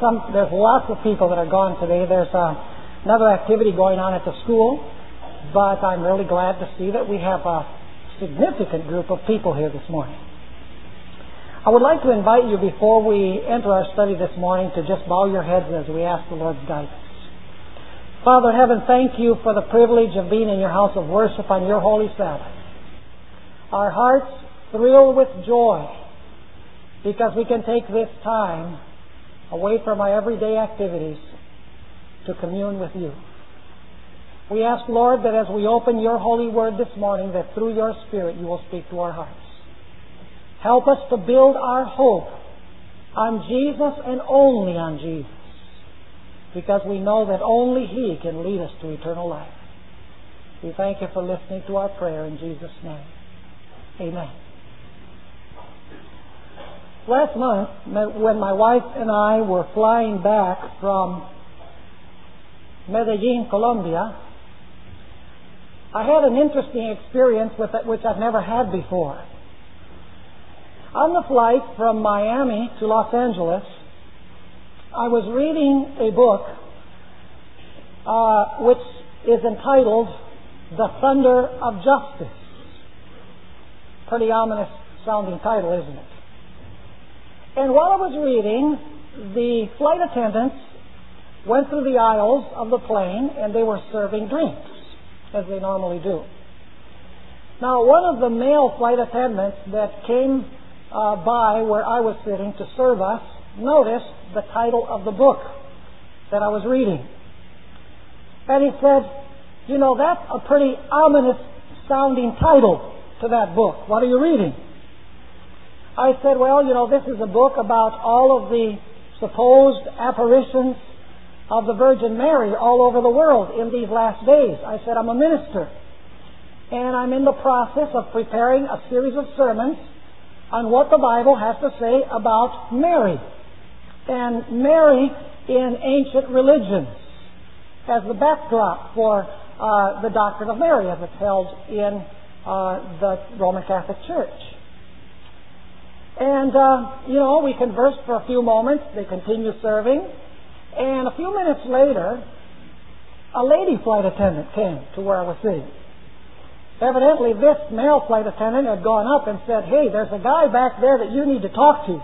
some, there's lots of people that are gone today. There's uh, another activity going on at the school, but I'm really glad to see that we have a significant group of people here this morning. I would like to invite you before we enter our study this morning to just bow your heads as we ask the Lord's guidance. Father heaven, thank you for the privilege of being in your house of worship on your holy Sabbath. Our hearts thrill with joy because we can take this time away from our everyday activities to commune with you. We ask, Lord, that as we open your holy word this morning, that through your Spirit you will speak to our hearts. Help us to build our hope on Jesus and only on Jesus, because we know that only He can lead us to eternal life. We thank you for listening to our prayer in Jesus' name. Amen. Last month, when my wife and I were flying back from Medellin, Colombia, I had an interesting experience with it which I've never had before. On the flight from Miami to Los Angeles, I was reading a book uh, which is entitled The Thunder of Justice. Pretty ominous sounding title, isn't it? And while I was reading, the flight attendants went through the aisles of the plane and they were serving drinks, as they normally do. Now, one of the male flight attendants that came uh, by where I was sitting to serve us noticed the title of the book that I was reading. And he said, You know, that's a pretty ominous sounding title to that book. What are you reading? I said, Well, you know, this is a book about all of the supposed apparitions of the Virgin Mary all over the world in these last days. I said, I'm a minister. And I'm in the process of preparing a series of sermons on what the Bible has to say about Mary. And Mary in ancient religions as the backdrop for uh, the doctrine of Mary as it's held in uh, the Roman Catholic Church. And, uh, you know, we conversed for a few moments. They continued serving. And a few minutes later, a lady flight attendant came to where I was sitting. Evidently, this male flight attendant had gone up and said, Hey, there's a guy back there that you need to talk to.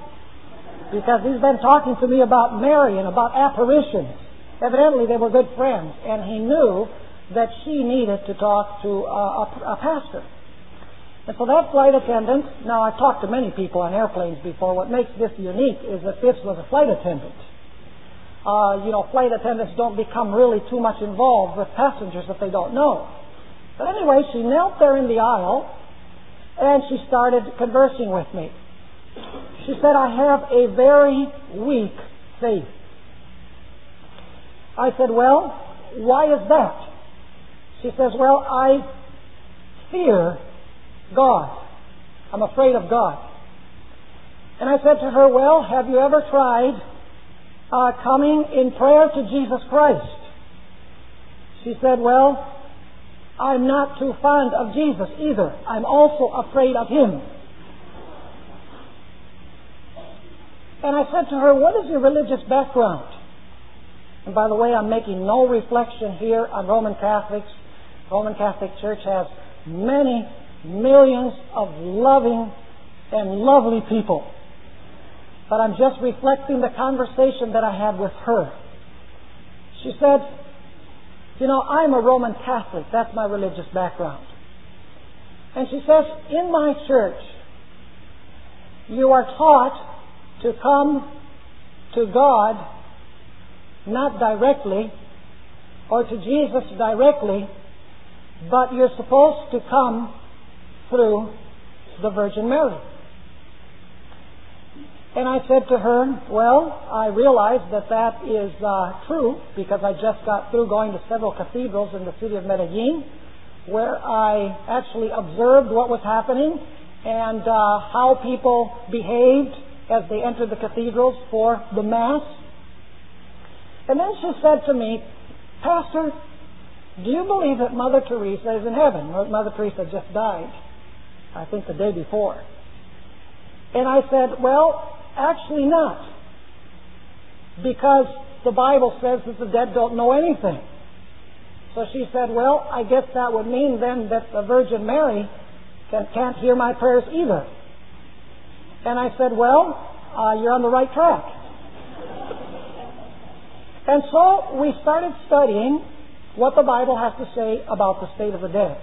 Because he's been talking to me about Mary and about apparitions. Evidently, they were good friends, and he knew that she needed to talk to a, a pastor. And so that flight attendant, now I've talked to many people on airplanes before. What makes this unique is that this was a flight attendant. Uh, you know, flight attendants don't become really too much involved with passengers that they don't know. But anyway, she knelt there in the aisle and she started conversing with me. She said, I have a very weak faith. I said, Well, why is that? She says, Well, I fear God. I'm afraid of God. And I said to her, Well, have you ever tried uh, coming in prayer to Jesus Christ? She said, Well, I'm not too fond of Jesus either. I'm also afraid of him. And I said to her, What is your religious background? And by the way, I'm making no reflection here on Roman Catholics. Roman Catholic Church has many millions of loving and lovely people. But I'm just reflecting the conversation that I had with her. She said, you know, I'm a Roman Catholic. That's my religious background. And she says, in my church, you are taught to come to God not directly or to Jesus directly, but you're supposed to come through the Virgin Mary. And I said to her, Well, I realize that that is uh, true because I just got through going to several cathedrals in the city of Medellin where I actually observed what was happening and uh, how people behaved as they entered the cathedrals for the Mass. And then she said to me, Pastor, do you believe that Mother Teresa is in heaven? Mother Teresa just died, I think the day before. And I said, Well, Actually not. because the Bible says that the dead don't know anything. So she said, Well, I guess that would mean then that the Virgin Mary can, can't hear my prayers either. And I said, Well, uh, you're on the right track. And so we started studying what the Bible has to say about the state of the dead.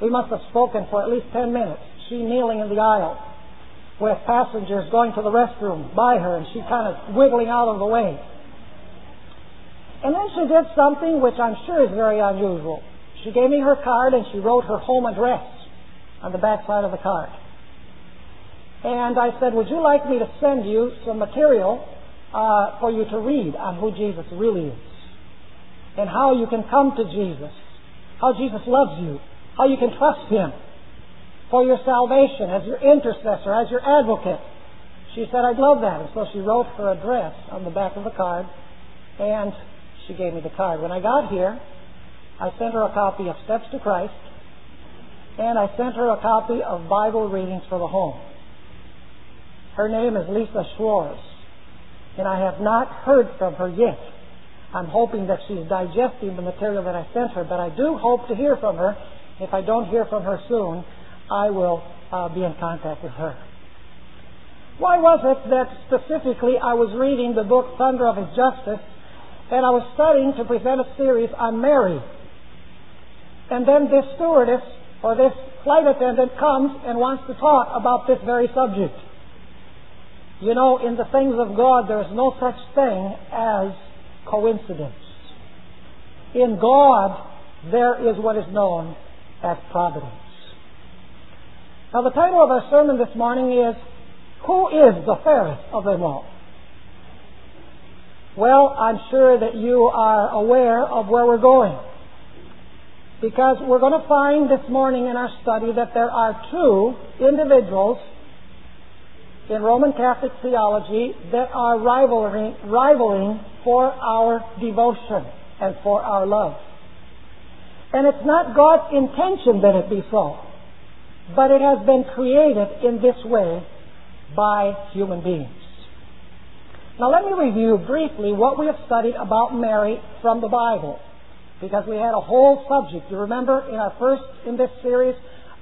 We must have spoken for at least 10 minutes. She kneeling in the aisle with passengers going to the restroom by her and she kind of wiggling out of the way. And then she did something which I'm sure is very unusual. She gave me her card and she wrote her home address on the back side of the card. And I said, Would you like me to send you some material uh, for you to read on who Jesus really is? And how you can come to Jesus. How Jesus loves you. How you can trust Him for your salvation as your intercessor, as your advocate. She said, I'd love that. And so she wrote her address on the back of the card and she gave me the card. When I got here, I sent her a copy of Steps to Christ and I sent her a copy of Bible readings for the home. Her name is Lisa Schwartz and I have not heard from her yet. I'm hoping that she's digesting the material that I sent her, but I do hope to hear from her. If I don't hear from her soon, I will uh, be in contact with her. Why was it that specifically I was reading the book Thunder of His Justice and I was studying to present a series on Mary? And then this stewardess or this flight attendant comes and wants to talk about this very subject. You know, in the things of God, there is no such thing as coincidence. In God, there is what is known as providence. Now, the title of our sermon this morning is Who is the fairest of them all? Well, I'm sure that you are aware of where we're going. Because we're going to find this morning in our study that there are two individuals in Roman Catholic theology that are rivaling, rivaling for our devotion and for our love. And it's not God's intention that it be so but it has been created in this way by human beings. Now let me review briefly what we have studied about Mary from the Bible, because we had a whole subject, you remember, in our first in this series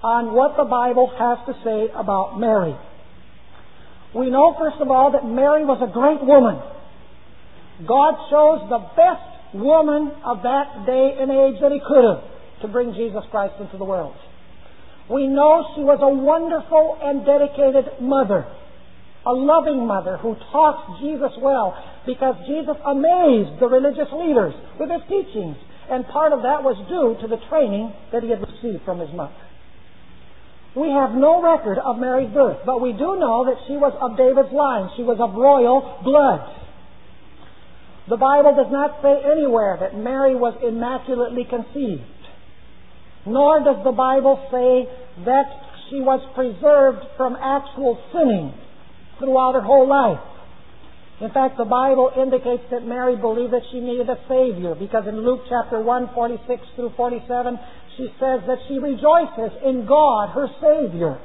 on what the Bible has to say about Mary. We know, first of all, that Mary was a great woman. God chose the best woman of that day and age that He could have to bring Jesus Christ into the world. We know she was a wonderful and dedicated mother, a loving mother who taught Jesus well because Jesus amazed the religious leaders with his teachings, and part of that was due to the training that he had received from his mother. We have no record of Mary's birth, but we do know that she was of David's line. She was of royal blood. The Bible does not say anywhere that Mary was immaculately conceived. Nor does the Bible say that she was preserved from actual sinning throughout her whole life. In fact, the Bible indicates that Mary believed that she needed a Savior because in Luke chapter 1, 46 through 47, she says that she rejoices in God, her Savior.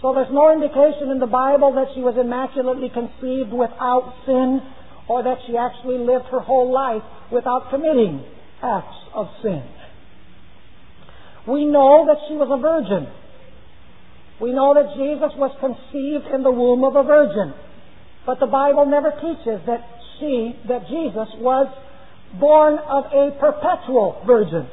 So there's no indication in the Bible that she was immaculately conceived without sin or that she actually lived her whole life without committing acts of sin. We know that she was a virgin. We know that Jesus was conceived in the womb of a virgin. But the Bible never teaches that she, that Jesus was born of a perpetual virgin.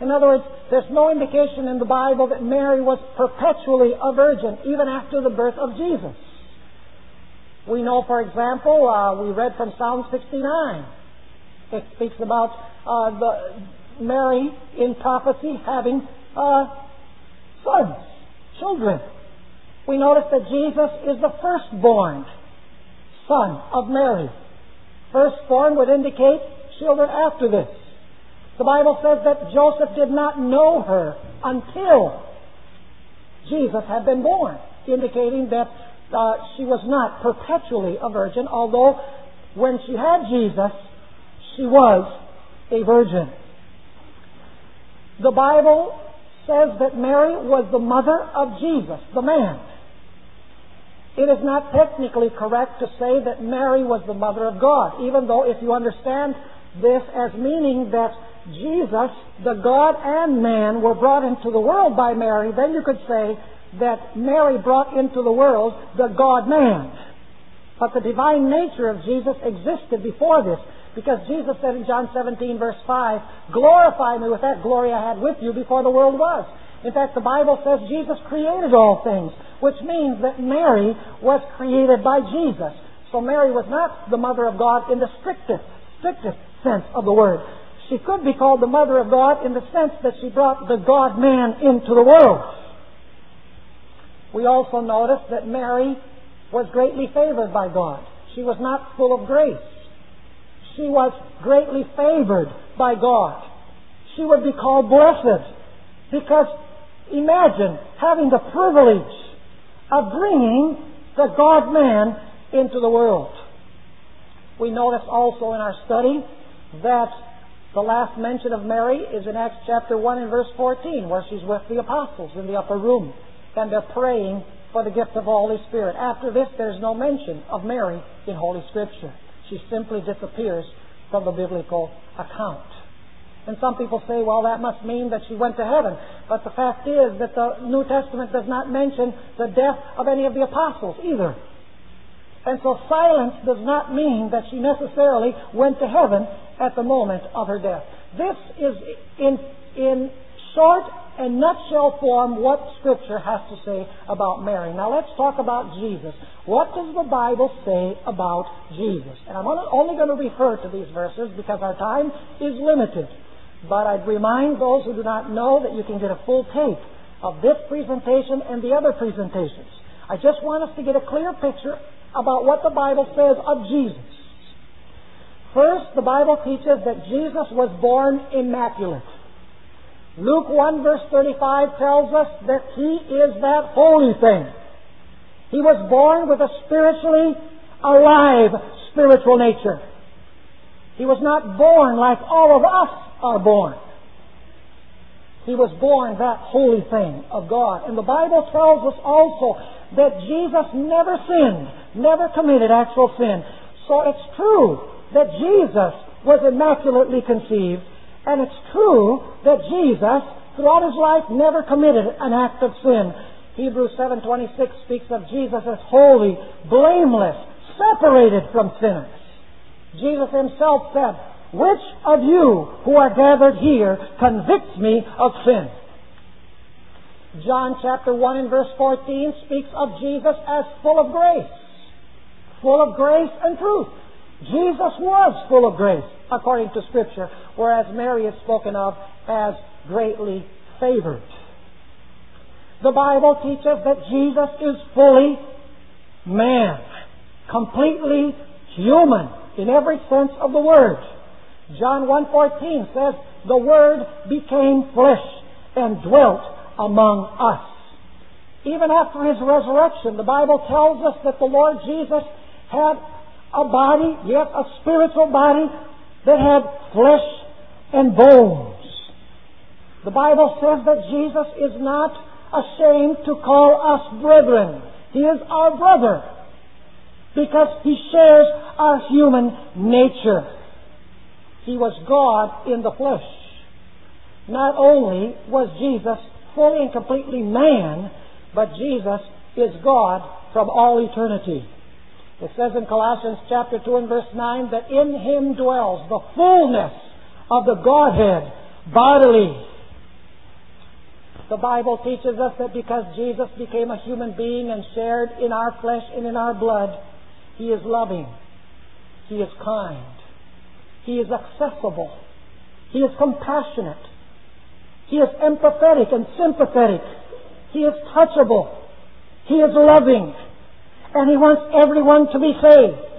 In other words, there's no indication in the Bible that Mary was perpetually a virgin, even after the birth of Jesus. We know, for example, uh, we read from Psalm 69. It speaks about uh, the Mary in prophecy having uh, sons, children. We notice that Jesus is the firstborn son of Mary. Firstborn would indicate children after this. The Bible says that Joseph did not know her until Jesus had been born, indicating that uh, she was not perpetually a virgin, although when she had Jesus, she was a virgin. The Bible says that Mary was the mother of Jesus, the man. It is not technically correct to say that Mary was the mother of God, even though if you understand this as meaning that Jesus, the God and man, were brought into the world by Mary, then you could say that Mary brought into the world the God man. But the divine nature of Jesus existed before this. Because Jesus said in John 17, verse 5, Glorify me with that glory I had with you before the world was. In fact, the Bible says Jesus created all things, which means that Mary was created by Jesus. So Mary was not the mother of God in the strictest, strictest sense of the word. She could be called the mother of God in the sense that she brought the God man into the world. We also notice that Mary was greatly favored by God. She was not full of grace. She was greatly favored by God. She would be called blessed because imagine having the privilege of bringing the God man into the world. We notice also in our study that the last mention of Mary is in Acts chapter 1 and verse 14, where she's with the apostles in the upper room, and they're praying for the gift of the Holy Spirit. After this, there's no mention of Mary in Holy Scripture. She simply disappears from the biblical account. And some people say, well, that must mean that she went to heaven. But the fact is that the New Testament does not mention the death of any of the apostles either. And so silence does not mean that she necessarily went to heaven at the moment of her death. This is in, in short and nutshell form what Scripture has to say about Mary. Now let's talk about Jesus. What does the Bible say about Jesus? And I'm only going to refer to these verses because our time is limited. But I'd remind those who do not know that you can get a full tape of this presentation and the other presentations. I just want us to get a clear picture about what the Bible says of Jesus. First, the Bible teaches that Jesus was born immaculate. Luke 1 verse 35 tells us that He is that holy thing. He was born with a spiritually alive spiritual nature. He was not born like all of us are born. He was born that holy thing of God. And the Bible tells us also that Jesus never sinned, never committed actual sin. So it's true that Jesus was immaculately conceived, and it's true that Jesus, throughout his life, never committed an act of sin. Hebrews 7.26 speaks of Jesus as holy, blameless, separated from sinners. Jesus himself said, Which of you who are gathered here convicts me of sin? John chapter 1 and verse 14 speaks of Jesus as full of grace. Full of grace and truth. Jesus was full of grace, according to Scripture, whereas Mary is spoken of as greatly favored. The Bible teaches that Jesus is fully man, completely human in every sense of the word. John 1.14 says, The Word became flesh and dwelt among us. Even after his resurrection, the Bible tells us that the Lord Jesus had a body, yet a spiritual body that had flesh and bones. The Bible says that Jesus is not ashamed to call us brethren. He is our brother because he shares our human nature. He was God in the flesh. Not only was Jesus fully and completely man, but Jesus is God from all eternity. It says in Colossians chapter 2 and verse 9 that in him dwells the fullness of the Godhead bodily. The Bible teaches us that because Jesus became a human being and shared in our flesh and in our blood, he is loving. He is kind. He is accessible. He is compassionate. He is empathetic and sympathetic. He is touchable. He is loving. And He wants everyone to be saved.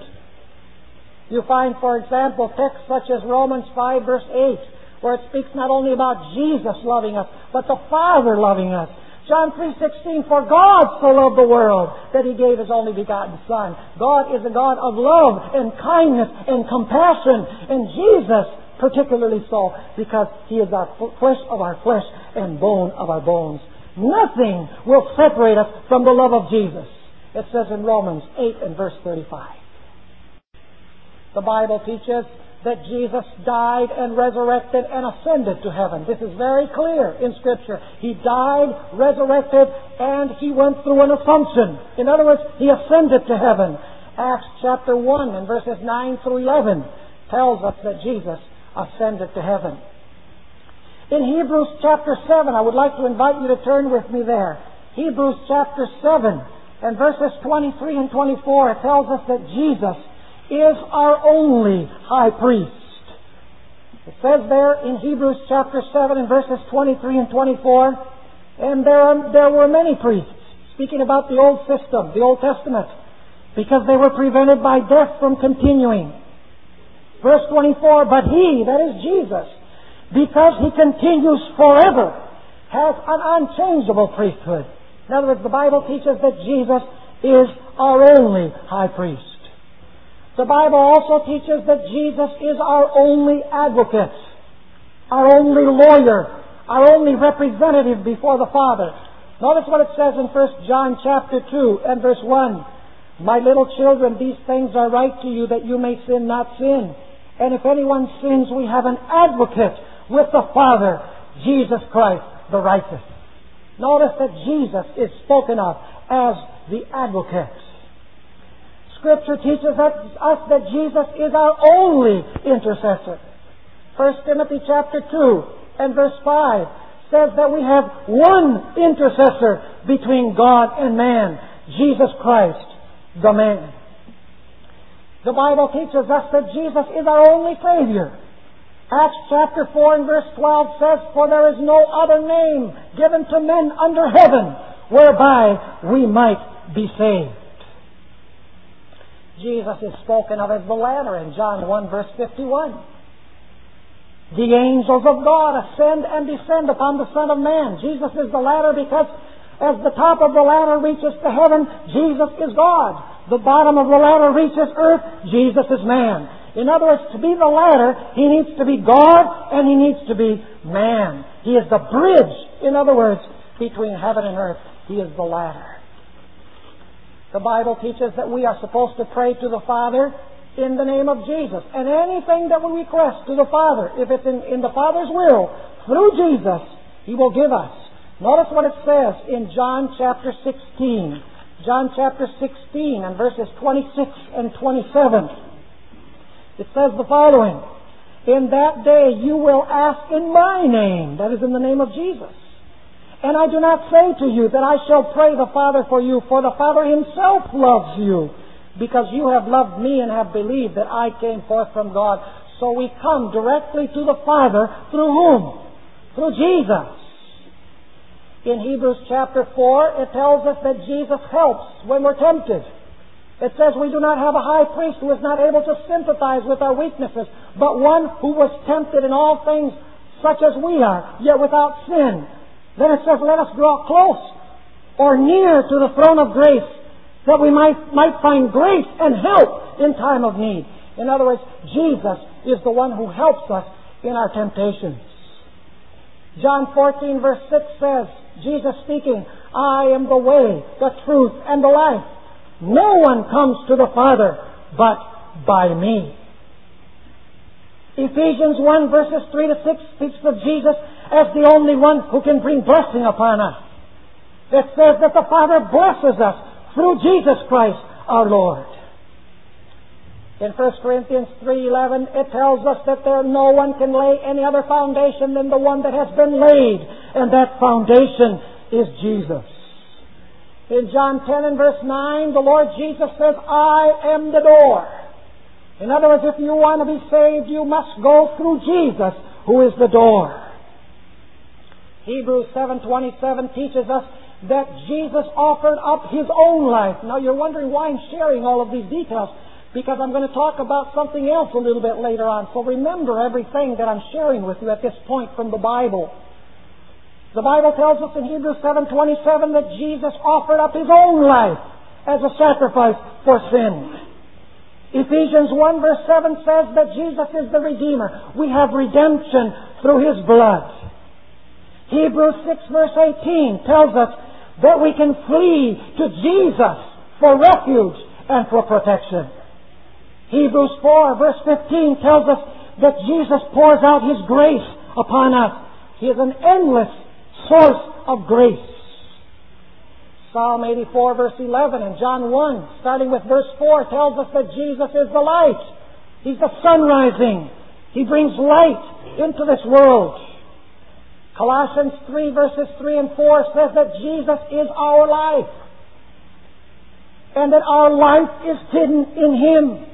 You find, for example, texts such as Romans 5 verse 8, where it speaks not only about Jesus loving us, but the Father loving us. John 3.16, For God so loved the world that He gave His only begotten Son. God is a God of love and kindness and compassion. And Jesus particularly so because he is our flesh of our flesh and bone of our bones. Nothing will separate us from the love of Jesus. It says in Romans 8 and verse 35. The Bible teaches that Jesus died and resurrected and ascended to heaven. This is very clear in Scripture. He died, resurrected, and he went through an assumption. In other words, he ascended to heaven. Acts chapter 1 and verses 9 through 11 tells us that Jesus ascended to heaven. In Hebrews chapter 7, I would like to invite you to turn with me there. Hebrews chapter 7 and verses 23 and 24, it tells us that Jesus is our only high priest. It says there in Hebrews chapter 7 and verses 23 and 24, and there, are, there were many priests, speaking about the old system, the Old Testament, because they were prevented by death from continuing. Verse 24, but he, that is Jesus, because he continues forever, has an unchangeable priesthood. In other words, the Bible teaches that Jesus is our only high priest. The Bible also teaches that Jesus is our only advocate, our only lawyer, our only representative before the Father. Notice what it says in 1 John chapter 2 and verse 1. My little children, these things are right to you that you may sin not sin. And if anyone sins, we have an advocate with the Father, Jesus Christ, the righteous. Notice that Jesus is spoken of as the advocate. Scripture teaches us that Jesus is our only intercessor. 1 Timothy chapter 2 and verse 5 says that we have one intercessor between God and man, Jesus Christ, the man. The Bible teaches us that Jesus is our only Savior. Acts chapter 4 and verse 12 says, For there is no other name given to men under heaven whereby we might be saved. Jesus is spoken of as the ladder in John 1 verse 51. The angels of God ascend and descend upon the Son of Man. Jesus is the ladder because as the top of the ladder reaches to heaven, Jesus is God. The bottom of the ladder reaches earth, Jesus is man. In other words, to be the ladder, he needs to be God and he needs to be man. He is the bridge, in other words, between heaven and earth. He is the ladder. The Bible teaches that we are supposed to pray to the Father in the name of Jesus. And anything that we request to the Father, if it's in, in the Father's will, through Jesus, He will give us. Notice what it says in John chapter 16. John chapter 16 and verses 26 and 27. It says the following, In that day you will ask in my name, that is in the name of Jesus. And I do not say to you that I shall pray the Father for you, for the Father himself loves you, because you have loved me and have believed that I came forth from God. So we come directly to the Father through whom? Through Jesus. In Hebrews chapter 4, it tells us that Jesus helps when we're tempted. It says we do not have a high priest who is not able to sympathize with our weaknesses, but one who was tempted in all things such as we are, yet without sin. Then it says, let us draw close or near to the throne of grace that we might, might find grace and help in time of need. In other words, Jesus is the one who helps us in our temptations. John 14 verse 6 says, Jesus speaking, I am the way, the truth, and the life. No one comes to the Father but by me. Ephesians 1 verses 3 to 6 speaks of Jesus as the only one who can bring blessing upon us. It says that the Father blesses us through Jesus Christ our Lord. In 1 Corinthians 3.11 it tells us that there no one can lay any other foundation than the one that has been laid, and that foundation is Jesus. In John 10 and verse 9, the Lord Jesus says, I am the door. In other words, if you want to be saved, you must go through Jesus, who is the door. Hebrews 7:27 teaches us that Jesus offered up his own life. Now you're wondering why I'm sharing all of these details because I'm going to talk about something else a little bit later on. So remember everything that I'm sharing with you at this point from the Bible. The Bible tells us in Hebrews 7:27 that Jesus offered up his own life as a sacrifice for sin. Ephesians 1 verse 7 says that Jesus is the Redeemer. We have redemption through His blood. Hebrews 6 verse 18 tells us that we can flee to Jesus for refuge and for protection. Hebrews 4 verse 15 tells us that Jesus pours out His grace upon us. He is an endless source of grace. Psalm 84 verse 11 and John 1 starting with verse 4 tells us that Jesus is the light. He's the sun rising. He brings light into this world. Colossians 3 verses 3 and 4 says that Jesus is our life. And that our life is hidden in Him.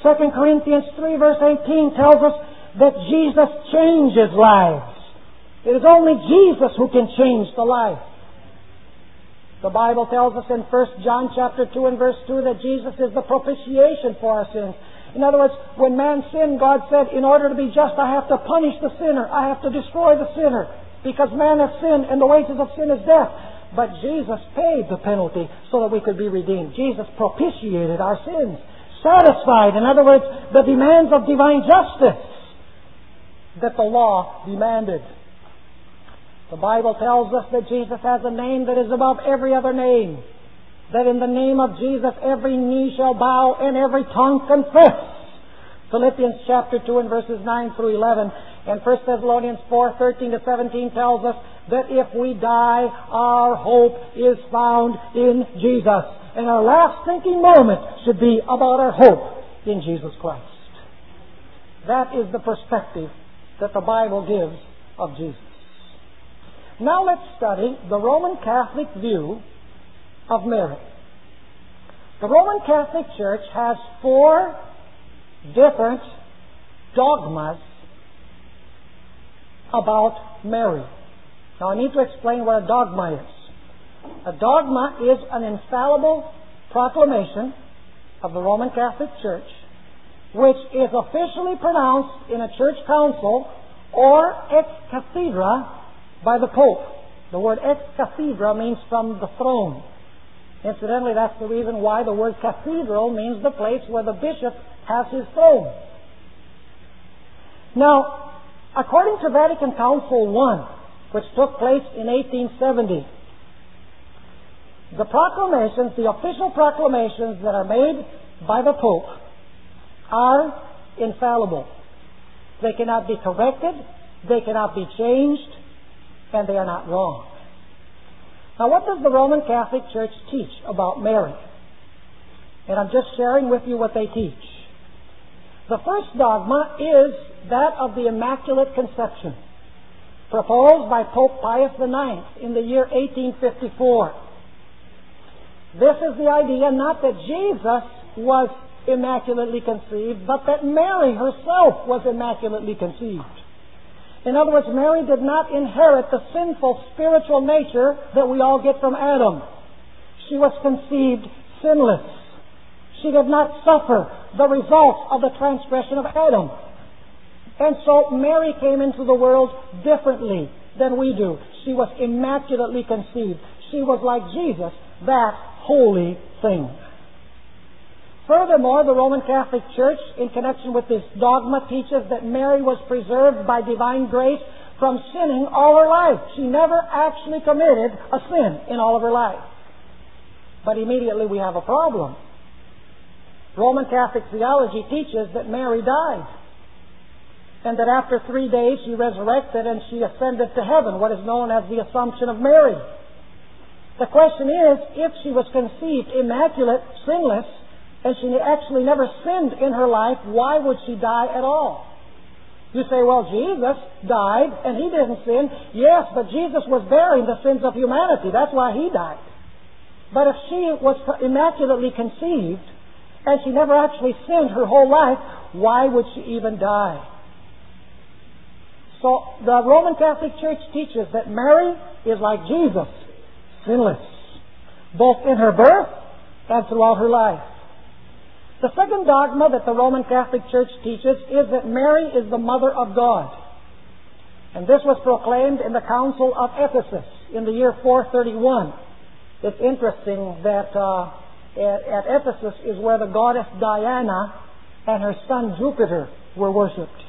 2 Corinthians 3 verse 18 tells us that Jesus changes lives. It is only Jesus who can change the life. The Bible tells us in 1 John chapter 2 and verse 2 that Jesus is the propitiation for our sins. In other words, when man sinned, God said, in order to be just, I have to punish the sinner. I have to destroy the sinner. Because man has sinned and the wages of sin is death. But Jesus paid the penalty so that we could be redeemed. Jesus propitiated our sins. Satisfied, in other words, the demands of divine justice that the law demanded. The Bible tells us that Jesus has a name that is above every other name that in the name of Jesus every knee shall bow and every tongue confess. Philippians chapter 2 and verses 9 through 11 and 1 Thessalonians 4, 13 to 17 tells us that if we die, our hope is found in Jesus. And our last thinking moment should be about our hope in Jesus Christ. That is the perspective that the Bible gives of Jesus. Now let's study the Roman Catholic view of Mary. The Roman Catholic Church has four different dogmas about Mary. Now I need to explain what a dogma is. A dogma is an infallible proclamation of the Roman Catholic Church which is officially pronounced in a church council or ex cathedra by the Pope. The word ex cathedra means from the throne. Incidentally, that's the reason why the word cathedral means the place where the bishop has his throne. Now, according to Vatican Council I, which took place in 1870, the proclamations, the official proclamations that are made by the Pope are infallible. They cannot be corrected, they cannot be changed, and they are not wrong. Now, what does the Roman Catholic Church teach about Mary? And I'm just sharing with you what they teach. The first dogma is that of the Immaculate Conception, proposed by Pope Pius IX in the year 1854. This is the idea not that Jesus was immaculately conceived, but that Mary herself was immaculately conceived. In other words, Mary did not inherit the sinful spiritual nature that we all get from Adam. She was conceived sinless. She did not suffer the results of the transgression of Adam. And so Mary came into the world differently than we do. She was immaculately conceived. She was like Jesus, that holy thing. Furthermore, the Roman Catholic Church, in connection with this dogma, teaches that Mary was preserved by divine grace from sinning all her life. She never actually committed a sin in all of her life. But immediately we have a problem. Roman Catholic theology teaches that Mary died. And that after three days she resurrected and she ascended to heaven, what is known as the Assumption of Mary. The question is, if she was conceived immaculate, sinless, and she actually never sinned in her life, why would she die at all? You say, well, Jesus died and he didn't sin. Yes, but Jesus was bearing the sins of humanity. That's why he died. But if she was immaculately conceived and she never actually sinned her whole life, why would she even die? So the Roman Catholic Church teaches that Mary is like Jesus, sinless, both in her birth and throughout her life. The second dogma that the Roman Catholic Church teaches is that Mary is the Mother of God. And this was proclaimed in the Council of Ephesus in the year 431. It's interesting that uh, at, at Ephesus is where the goddess Diana and her son Jupiter were worshipped.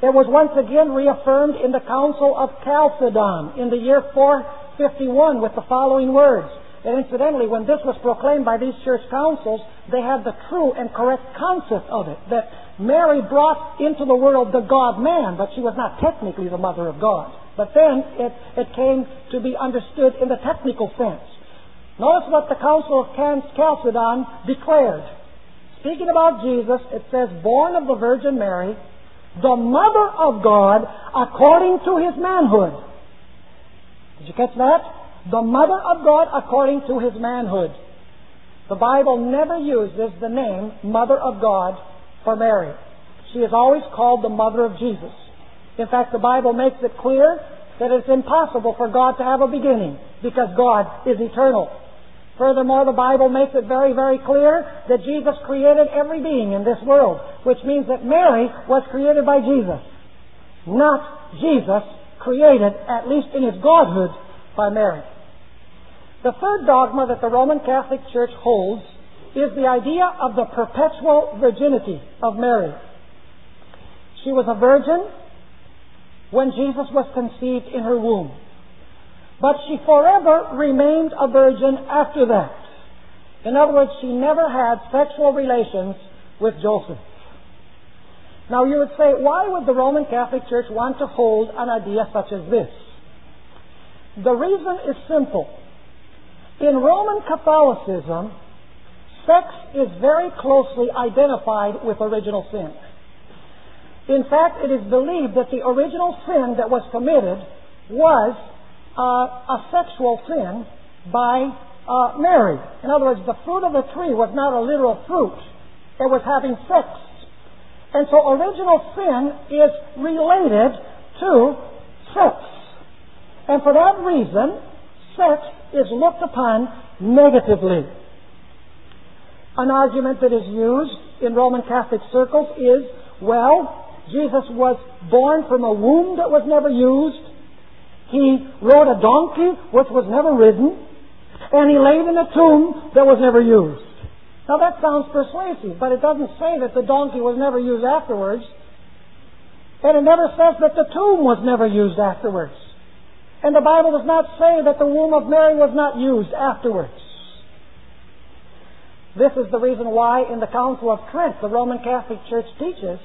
It was once again reaffirmed in the Council of Chalcedon in the year 451 with the following words And incidentally, when this was proclaimed by these church councils, they had the true and correct concept of it, that Mary brought into the world the God-man, but she was not technically the mother of God. But then it, it came to be understood in the technical sense. Notice what the Council of Chalcedon declared. Speaking about Jesus, it says, born of the Virgin Mary, the mother of God according to his manhood. Did you catch that? The mother of God according to his manhood. The Bible never uses the name Mother of God for Mary. She is always called the Mother of Jesus. In fact, the Bible makes it clear that it's impossible for God to have a beginning because God is eternal. Furthermore, the Bible makes it very, very clear that Jesus created every being in this world, which means that Mary was created by Jesus, not Jesus created, at least in his godhood, by Mary. The third dogma that the Roman Catholic Church holds is the idea of the perpetual virginity of Mary. She was a virgin when Jesus was conceived in her womb. But she forever remained a virgin after that. In other words, she never had sexual relations with Joseph. Now you would say, why would the Roman Catholic Church want to hold an idea such as this? The reason is simple. In Roman Catholicism, sex is very closely identified with original sin. In fact, it is believed that the original sin that was committed was uh, a sexual sin by uh, Mary. In other words, the fruit of the tree was not a literal fruit, it was having sex. And so original sin is related to sex. And for that reason, sex is looked upon negatively. An argument that is used in Roman Catholic circles is, well, Jesus was born from a womb that was never used. He rode a donkey which was never ridden, and he laid in a tomb that was never used. Now that sounds persuasive, but it doesn't say that the donkey was never used afterwards. And it never says that the tomb was never used afterwards. And the Bible does not say that the womb of Mary was not used afterwards. This is the reason why in the Council of Trent, the Roman Catholic Church teaches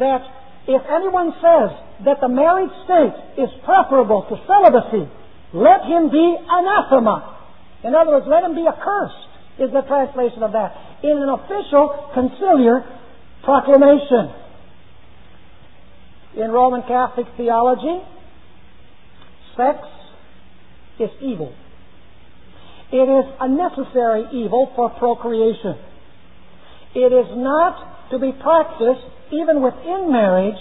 that if anyone says that the married state is preferable to celibacy, let him be anathema. In other words, let him be accursed, is the translation of that, in an official conciliar proclamation. In Roman Catholic theology, sex is evil. It is a necessary evil for procreation. It is not to be practiced even within marriage,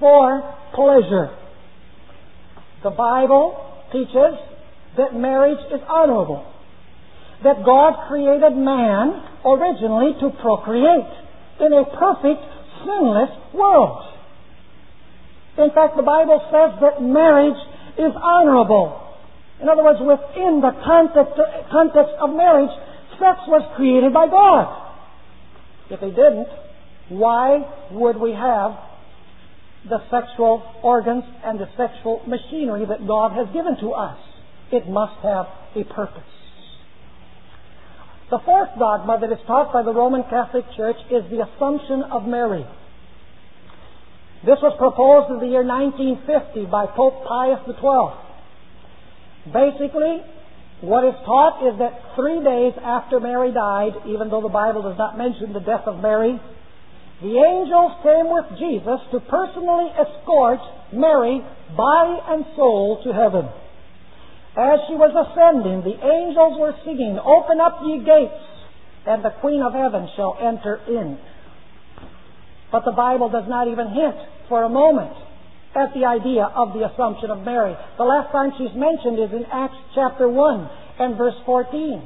for pleasure. The Bible teaches that marriage is honorable. That God created man originally to procreate in a perfect, sinless world. In fact, the Bible says that marriage is honorable. In other words, within the context, context of marriage, sex was created by God. If he didn't, why would we have the sexual organs and the sexual machinery that God has given to us? It must have a purpose. The fourth dogma that is taught by the Roman Catholic Church is the Assumption of Mary. This was proposed in the year 1950 by Pope Pius XII. Basically, what is taught is that three days after Mary died, even though the Bible does not mention the death of Mary, the angels came with Jesus to personally escort Mary, body and soul, to heaven. As she was ascending, the angels were singing, Open up ye gates, and the Queen of Heaven shall enter in. But the Bible does not even hint for a moment at the idea of the Assumption of Mary. The last time she's mentioned is in Acts chapter 1 and verse 14.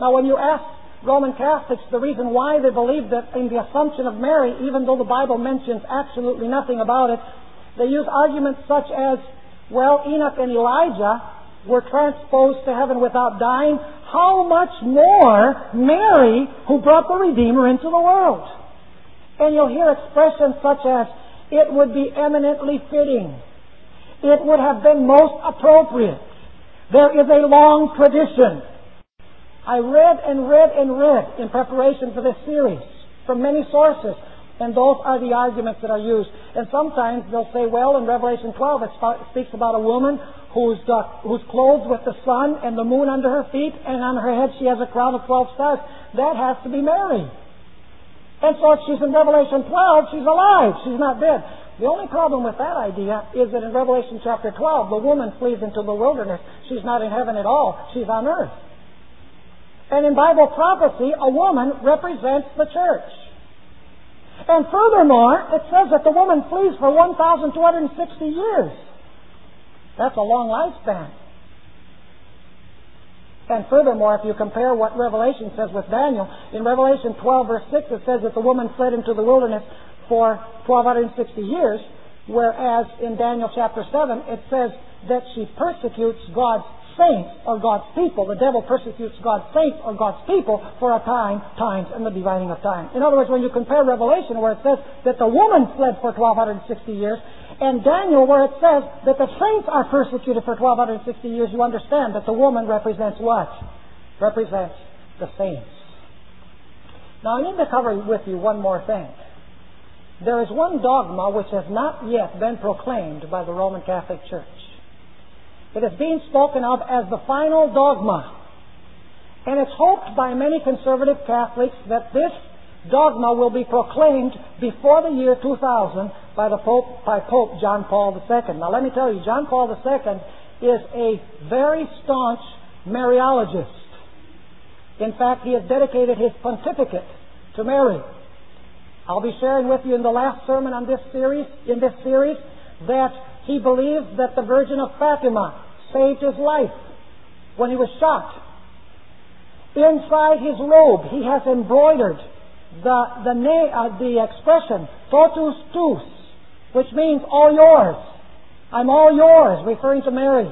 Now, when you ask Roman Catholics, the reason why they believe that in the Assumption of Mary, even though the Bible mentions absolutely nothing about it, they use arguments such as, well, Enoch and Elijah were transposed to heaven without dying. How much more Mary, who brought the Redeemer into the world? And you'll hear expressions such as, it would be eminently fitting. It would have been most appropriate. There is a long tradition I read and read and read in preparation for this series from many sources. And those are the arguments that are used. And sometimes they'll say, well, in Revelation 12, it speaks about a woman who's, uh, who's clothed with the sun and the moon under her feet, and on her head she has a crown of 12 stars. That has to be Mary. And so if she's in Revelation 12, she's alive. She's not dead. The only problem with that idea is that in Revelation chapter 12, the woman flees into the wilderness. She's not in heaven at all. She's on earth. And in Bible prophecy, a woman represents the church. And furthermore, it says that the woman flees for 1,260 years. That's a long lifespan. And furthermore, if you compare what Revelation says with Daniel, in Revelation 12 verse 6 it says that the woman fled into the wilderness for 1260 years, whereas in Daniel chapter 7 it says that she persecutes God's saints or God's people. The devil persecutes God's saints or God's people for a time, times, and the dividing of time. In other words, when you compare Revelation where it says that the woman fled for 1260 years, and Daniel where it says that the saints are persecuted for 1260 years, you understand that the woman represents what? Represents the saints. Now I need to cover with you one more thing. There is one dogma which has not yet been proclaimed by the Roman Catholic Church. It is being spoken of as the final dogma. And it's hoped by many conservative Catholics that this dogma will be proclaimed before the year 2000 by, the Pope, by Pope John Paul II. Now let me tell you, John Paul II is a very staunch Mariologist. In fact, he has dedicated his pontificate to Mary. I'll be sharing with you in the last sermon on this series, in this series, that he believes that the Virgin of Fatima saved his life when he was shot. Inside his robe, he has embroidered the, the, na- uh, the expression totus tuus, which means all yours. I'm all yours, referring to Mary.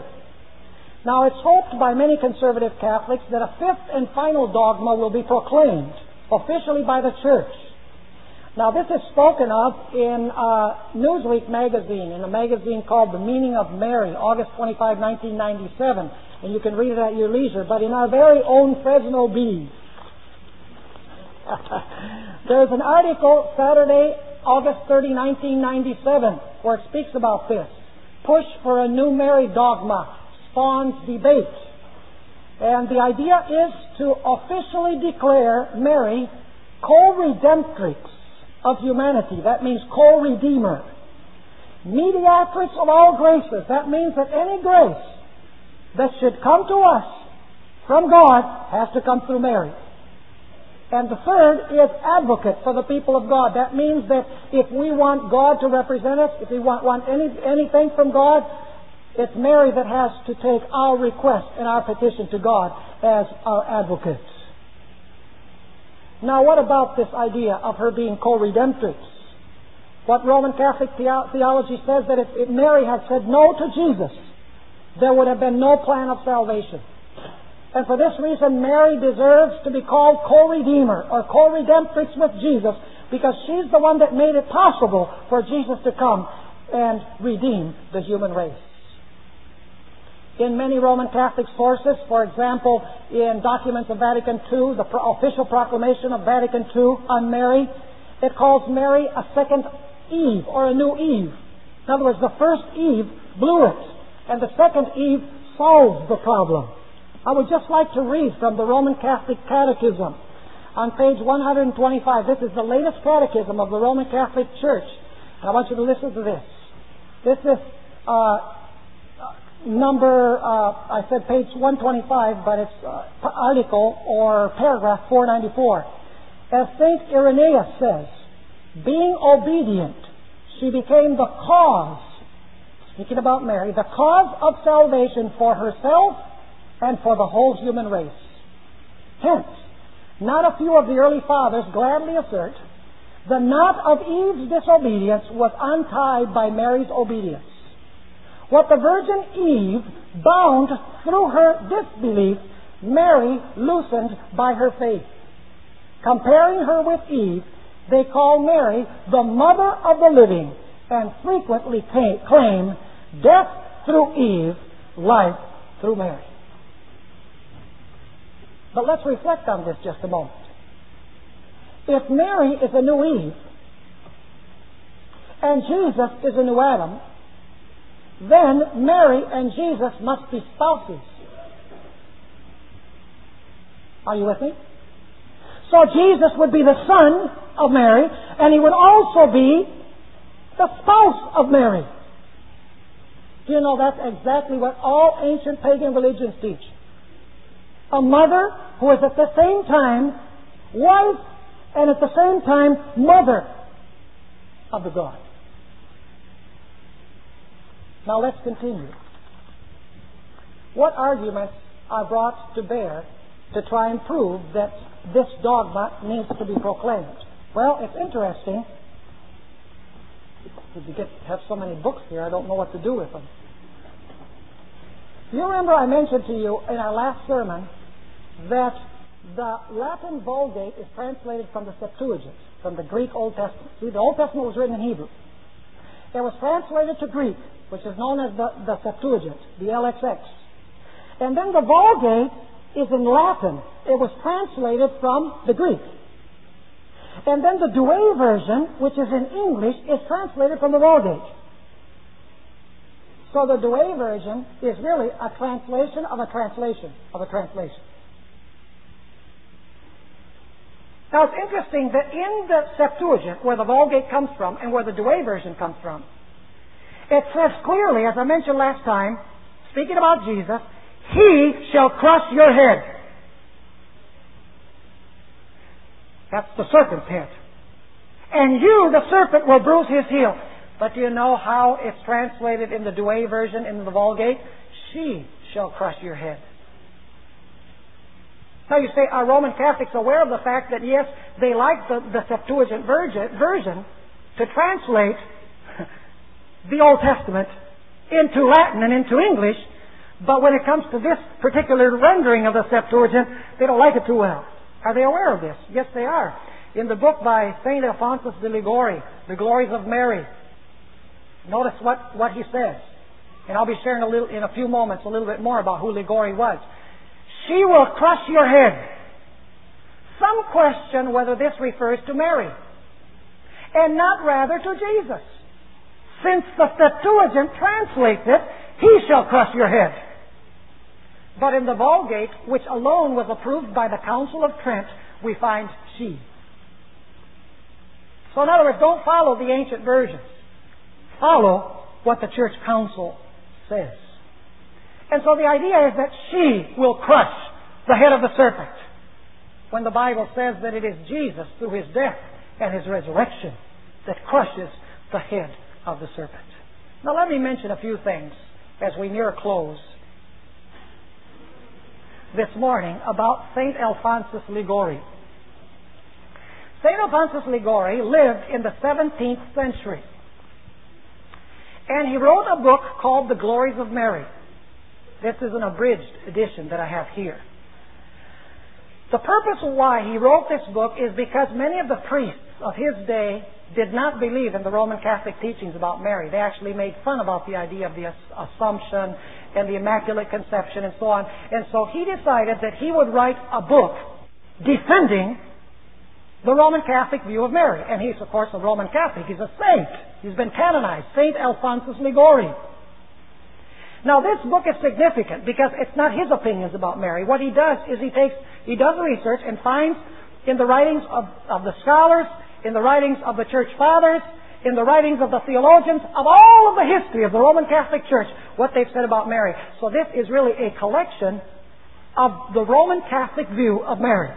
Now, it's hoped by many conservative Catholics that a fifth and final dogma will be proclaimed officially by the Church. Now, this is spoken of in uh, Newsweek magazine, in a magazine called The Meaning of Mary, August 25, 1997. And you can read it at your leisure. But in our very own Fresno Bee, there's an article, Saturday, August 30, 1997, where it speaks about this. Push for a new Mary dogma spawns debate. And the idea is to officially declare Mary co-redemptrix of humanity. That means co-redeemer. Mediatrix of all graces. That means that any grace that should come to us from God has to come through Mary. And the third is advocate for the people of God. That means that if we want God to represent us, if we want, want any, anything from God, it's Mary that has to take our request and our petition to God as our advocate. Now, what about this idea of her being co-redemptrix? What Roman Catholic theology says that if, if Mary had said no to Jesus, there would have been no plan of salvation. And for this reason, Mary deserves to be called co-redeemer or co-redemptrix with Jesus because she's the one that made it possible for Jesus to come and redeem the human race in many Roman Catholic sources, for example, in documents of Vatican II, the official proclamation of Vatican II on Mary, it calls Mary a second Eve or a new Eve. In other words, the first Eve blew it, and the second Eve solved the problem. I would just like to read from the Roman Catholic Catechism on page 125. This is the latest catechism of the Roman Catholic Church. I want you to listen to this. This is uh, number, uh, I said page 125, but it's uh, article or paragraph 494. As St. Irenaeus says, being obedient, she became the cause, speaking about Mary, the cause of salvation for herself and for the whole human race. Hence, not a few of the early fathers gladly assert the knot of Eve's disobedience was untied by Mary's obedience. What the Virgin Eve bound through her disbelief, Mary loosened by her faith. Comparing her with Eve, they call Mary the mother of the living and frequently claim death through Eve, life through Mary. But let's reflect on this just a moment. If Mary is a new Eve, and Jesus is a new Adam, then Mary and Jesus must be spouses. Are you with me? So Jesus would be the son of Mary, and he would also be the spouse of Mary. Do you know that's exactly what all ancient pagan religions teach? A mother who is at the same time wife and at the same time mother of the God. Now let's continue. What arguments are brought to bear to try and prove that this dogma needs to be proclaimed? Well, it's interesting. You get have so many books here, I don't know what to do with them. You remember I mentioned to you in our last sermon that the Latin Vulgate is translated from the Septuagint, from the Greek Old Testament. See, the Old Testament was written in Hebrew. It was translated to Greek, which is known as the, the Septuagint, the LXX. And then the Vulgate is in Latin. It was translated from the Greek. And then the Douay version, which is in English, is translated from the Vulgate. So the Douay version is really a translation of a translation of a translation. Now it's interesting that in the Septuagint, where the Vulgate comes from and where the Douay version comes from, it says clearly, as I mentioned last time, speaking about Jesus, He shall crush your head. That's the serpent's head. And you, the serpent, will bruise his heel. But do you know how it's translated in the Douay version in the Vulgate? She shall crush your head. Now you say, are Roman Catholics aware of the fact that yes, they like the, the Septuagint version to translate the Old Testament into Latin and into English, but when it comes to this particular rendering of the Septuagint, they don't like it too well. Are they aware of this? Yes, they are. In the book by St. Alphonsus de Liguori, The Glories of Mary, Notice what, what he says. And I'll be sharing a little, in a few moments a little bit more about who Liguori was. She will crush your head. Some question whether this refers to Mary and not rather to Jesus. Since the Septuagint translates it, He shall crush your head. But in the Vulgate, which alone was approved by the Council of Trent, we find she. So in other words, don't follow the ancient versions follow what the church council says. And so the idea is that she will crush the head of the serpent. When the Bible says that it is Jesus through his death and his resurrection that crushes the head of the serpent. Now let me mention a few things as we near close this morning about St. Alphonsus Liguori. St. Alphonsus Liguori lived in the 17th century. And he wrote a book called The Glories of Mary. This is an abridged edition that I have here. The purpose why he wrote this book is because many of the priests of his day did not believe in the Roman Catholic teachings about Mary. They actually made fun about the idea of the Assumption and the Immaculate Conception and so on. And so he decided that he would write a book defending the Roman Catholic view of Mary. And he's, of course, a Roman Catholic. He's a saint. He's been canonized. Saint Alphonsus Liguori. Now, this book is significant because it's not his opinions about Mary. What he does is he takes, he does research and finds in the writings of, of the scholars, in the writings of the church fathers, in the writings of the theologians, of all of the history of the Roman Catholic Church, what they've said about Mary. So this is really a collection of the Roman Catholic view of Mary.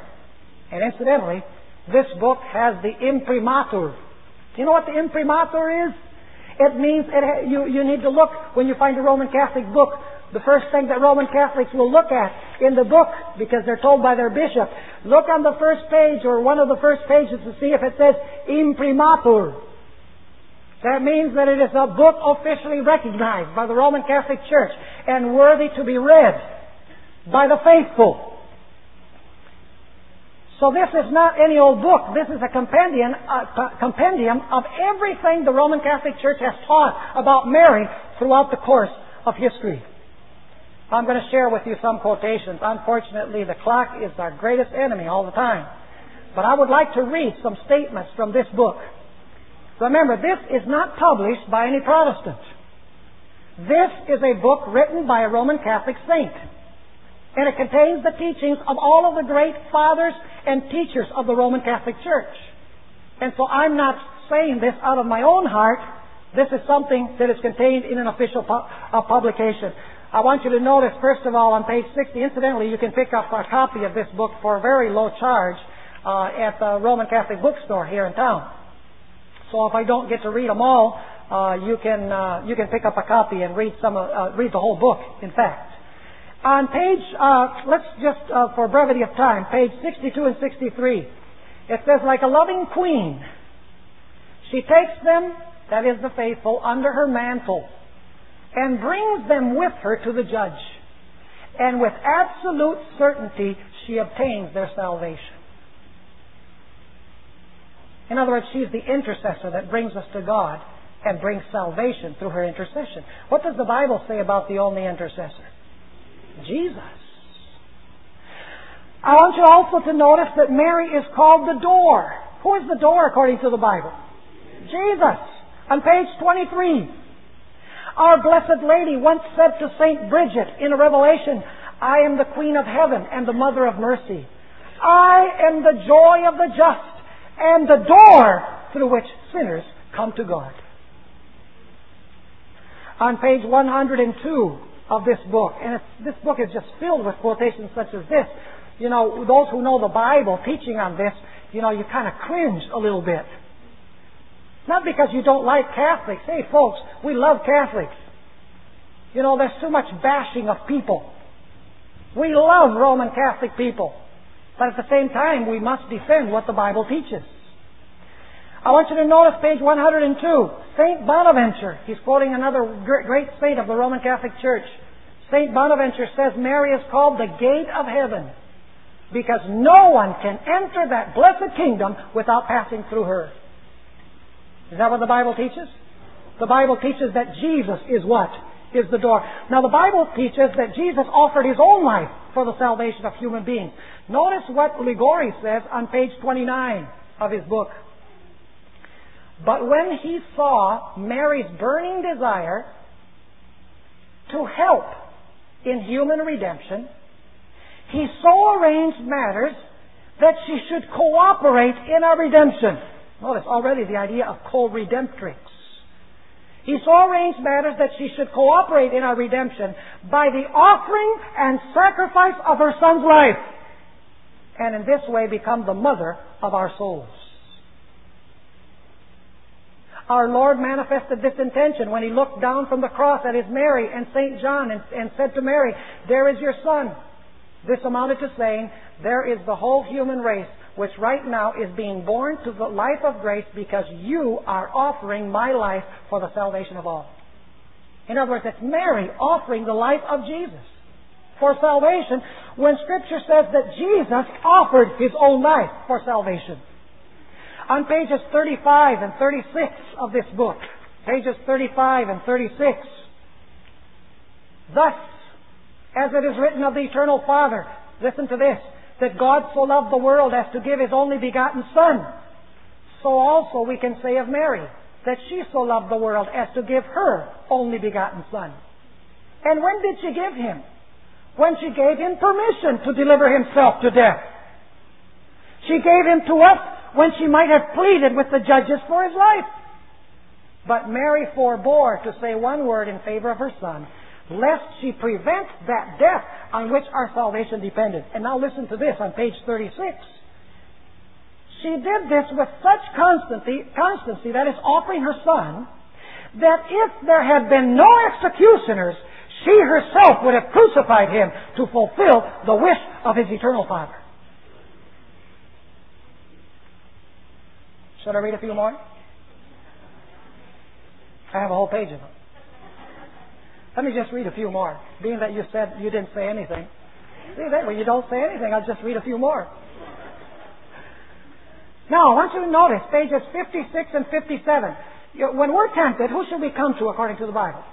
And incidentally, this book has the imprimatur. Do you know what the imprimatur is? It means it, you, you need to look, when you find a Roman Catholic book, the first thing that Roman Catholics will look at in the book, because they're told by their bishop, look on the first page or one of the first pages to see if it says imprimatur. That means that it is a book officially recognized by the Roman Catholic Church and worthy to be read by the faithful. So this is not any old book. This is a compendium, a compendium of everything the Roman Catholic Church has taught about Mary throughout the course of history. I'm going to share with you some quotations. Unfortunately, the clock is our greatest enemy all the time. But I would like to read some statements from this book. Remember, this is not published by any Protestant. This is a book written by a Roman Catholic saint. And it contains the teachings of all of the great fathers and teachers of the Roman Catholic Church. And so I'm not saying this out of my own heart. This is something that is contained in an official pu- uh, publication. I want you to notice, first of all, on page 60, incidentally, you can pick up a copy of this book for a very low charge uh, at the Roman Catholic bookstore here in town. So if I don't get to read them all, uh, you can uh, you can pick up a copy and read some uh, read the whole book. In fact, on page uh, let's just uh, for brevity of time, page 62 and 63, it says like a loving queen, she takes them that is the faithful under her mantle and brings them with her to the judge, and with absolute certainty she obtains their salvation. In other words, she's the intercessor that brings us to God and brings salvation through her intercession. What does the Bible say about the only intercessor? Jesus. I want you also to notice that Mary is called the door. Who is the door according to the Bible? Jesus. On page 23. Our Blessed Lady once said to St. Bridget in a revelation, I am the Queen of Heaven and the Mother of Mercy. I am the joy of the just and the door through which sinners come to God on page 102 of this book. And this book is just filled with quotations such as this. You know, those who know the Bible teaching on this, you know, you kind of cringe a little bit. Not because you don't like Catholics. Hey, folks, we love Catholics. You know, there's too much bashing of people. We love Roman Catholic people. But at the same time, we must defend what the Bible teaches. I want you to notice page 102. St. Bonaventure, he's quoting another great saint of the Roman Catholic Church. St. Bonaventure says Mary is called the gate of heaven because no one can enter that blessed kingdom without passing through her. Is that what the Bible teaches? The Bible teaches that Jesus is what? Is the door. Now the Bible teaches that Jesus offered his own life for the salvation of human beings. Notice what Liguori says on page 29 of his book. But when he saw Mary's burning desire to help in human redemption, he so arranged matters that she should cooperate in our redemption. Notice already the idea of co-redemptrix. He so arranged matters that she should cooperate in our redemption by the offering and sacrifice of her son's life, and in this way become the mother of our souls. Our Lord manifested this intention when He looked down from the cross at His Mary and St. John and, and said to Mary, There is your son. This amounted to saying, There is the whole human race which right now is being born to the life of grace because you are offering my life for the salvation of all. In other words, it's Mary offering the life of Jesus for salvation when Scripture says that Jesus offered His own life for salvation on pages 35 and 36 of this book, pages 35 and 36. Thus, as it is written of the eternal Father, listen to this, that God so loved the world as to give his only begotten Son. So also we can say of Mary, that she so loved the world as to give her only begotten Son. And when did she give him? When she gave him permission to deliver himself to death. She gave him to us when she might have pleaded with the judges for his life. But Mary forbore to say one word in favor of her son, lest she prevent that death on which our salvation depended. And now listen to this on page 36. She did this with such constancy, constancy, that is, offering her son, that if there had been no executioners, she herself would have crucified him to fulfill the wish of his eternal Father. Should I read a few more? I have a whole page of them. Let me just read a few more. Being that you said you didn't say anything. See that when you don't say anything, I'll just read a few more. Now, I want you to notice pages 56 and 57. When we're tempted, who should we come to according to the Bible?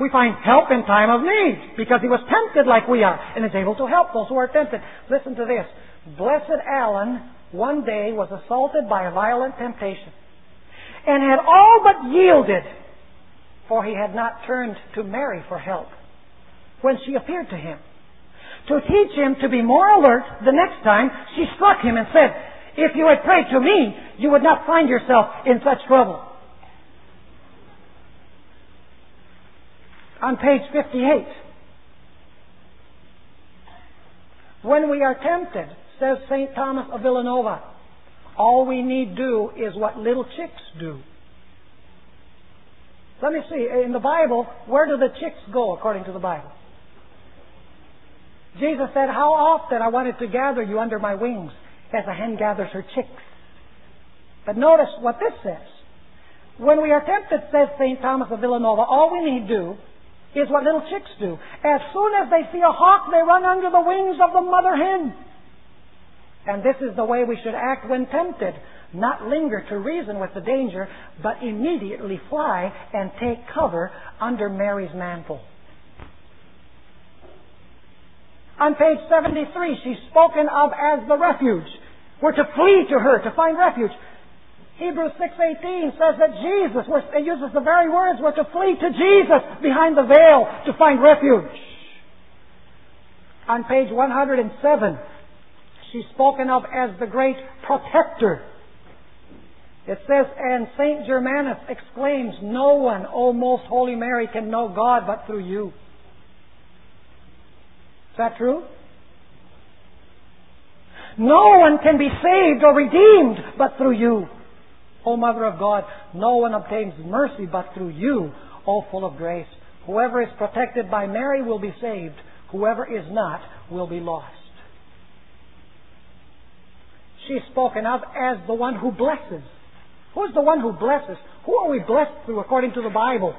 We find help in time of need because he was tempted like we are and is able to help those who are tempted. Listen to this. Blessed Alan one day was assaulted by a violent temptation and had all but yielded, for he had not turned to Mary for help when she appeared to him. To teach him to be more alert the next time, she struck him and said, If you had prayed to me, you would not find yourself in such trouble. On page 58, when we are tempted, says St. Thomas of Villanova, all we need do is what little chicks do. Let me see, in the Bible, where do the chicks go according to the Bible? Jesus said, How often I wanted to gather you under my wings as a hen gathers her chicks. But notice what this says. When we are tempted, says St. Thomas of Villanova, all we need do is what little chicks do. As soon as they see a hawk, they run under the wings of the mother hen. And this is the way we should act when tempted. Not linger to reason with the danger, but immediately fly and take cover under Mary's mantle. On page 73, she's spoken of as the refuge. We're to flee to her, to find refuge. Hebrews 6.18 says that Jesus, it uses the very words, we're to flee to Jesus behind the veil to find refuge. On page 107, she's spoken of as the great protector. It says, and St. Germanus exclaims, No one, O most holy Mary, can know God but through you. Is that true? No one can be saved or redeemed but through you. O Mother of God, no one obtains mercy but through you, O full of grace. Whoever is protected by Mary will be saved. Whoever is not will be lost. She's spoken of as the one who blesses. Who's the one who blesses? Who are we blessed through according to the Bible?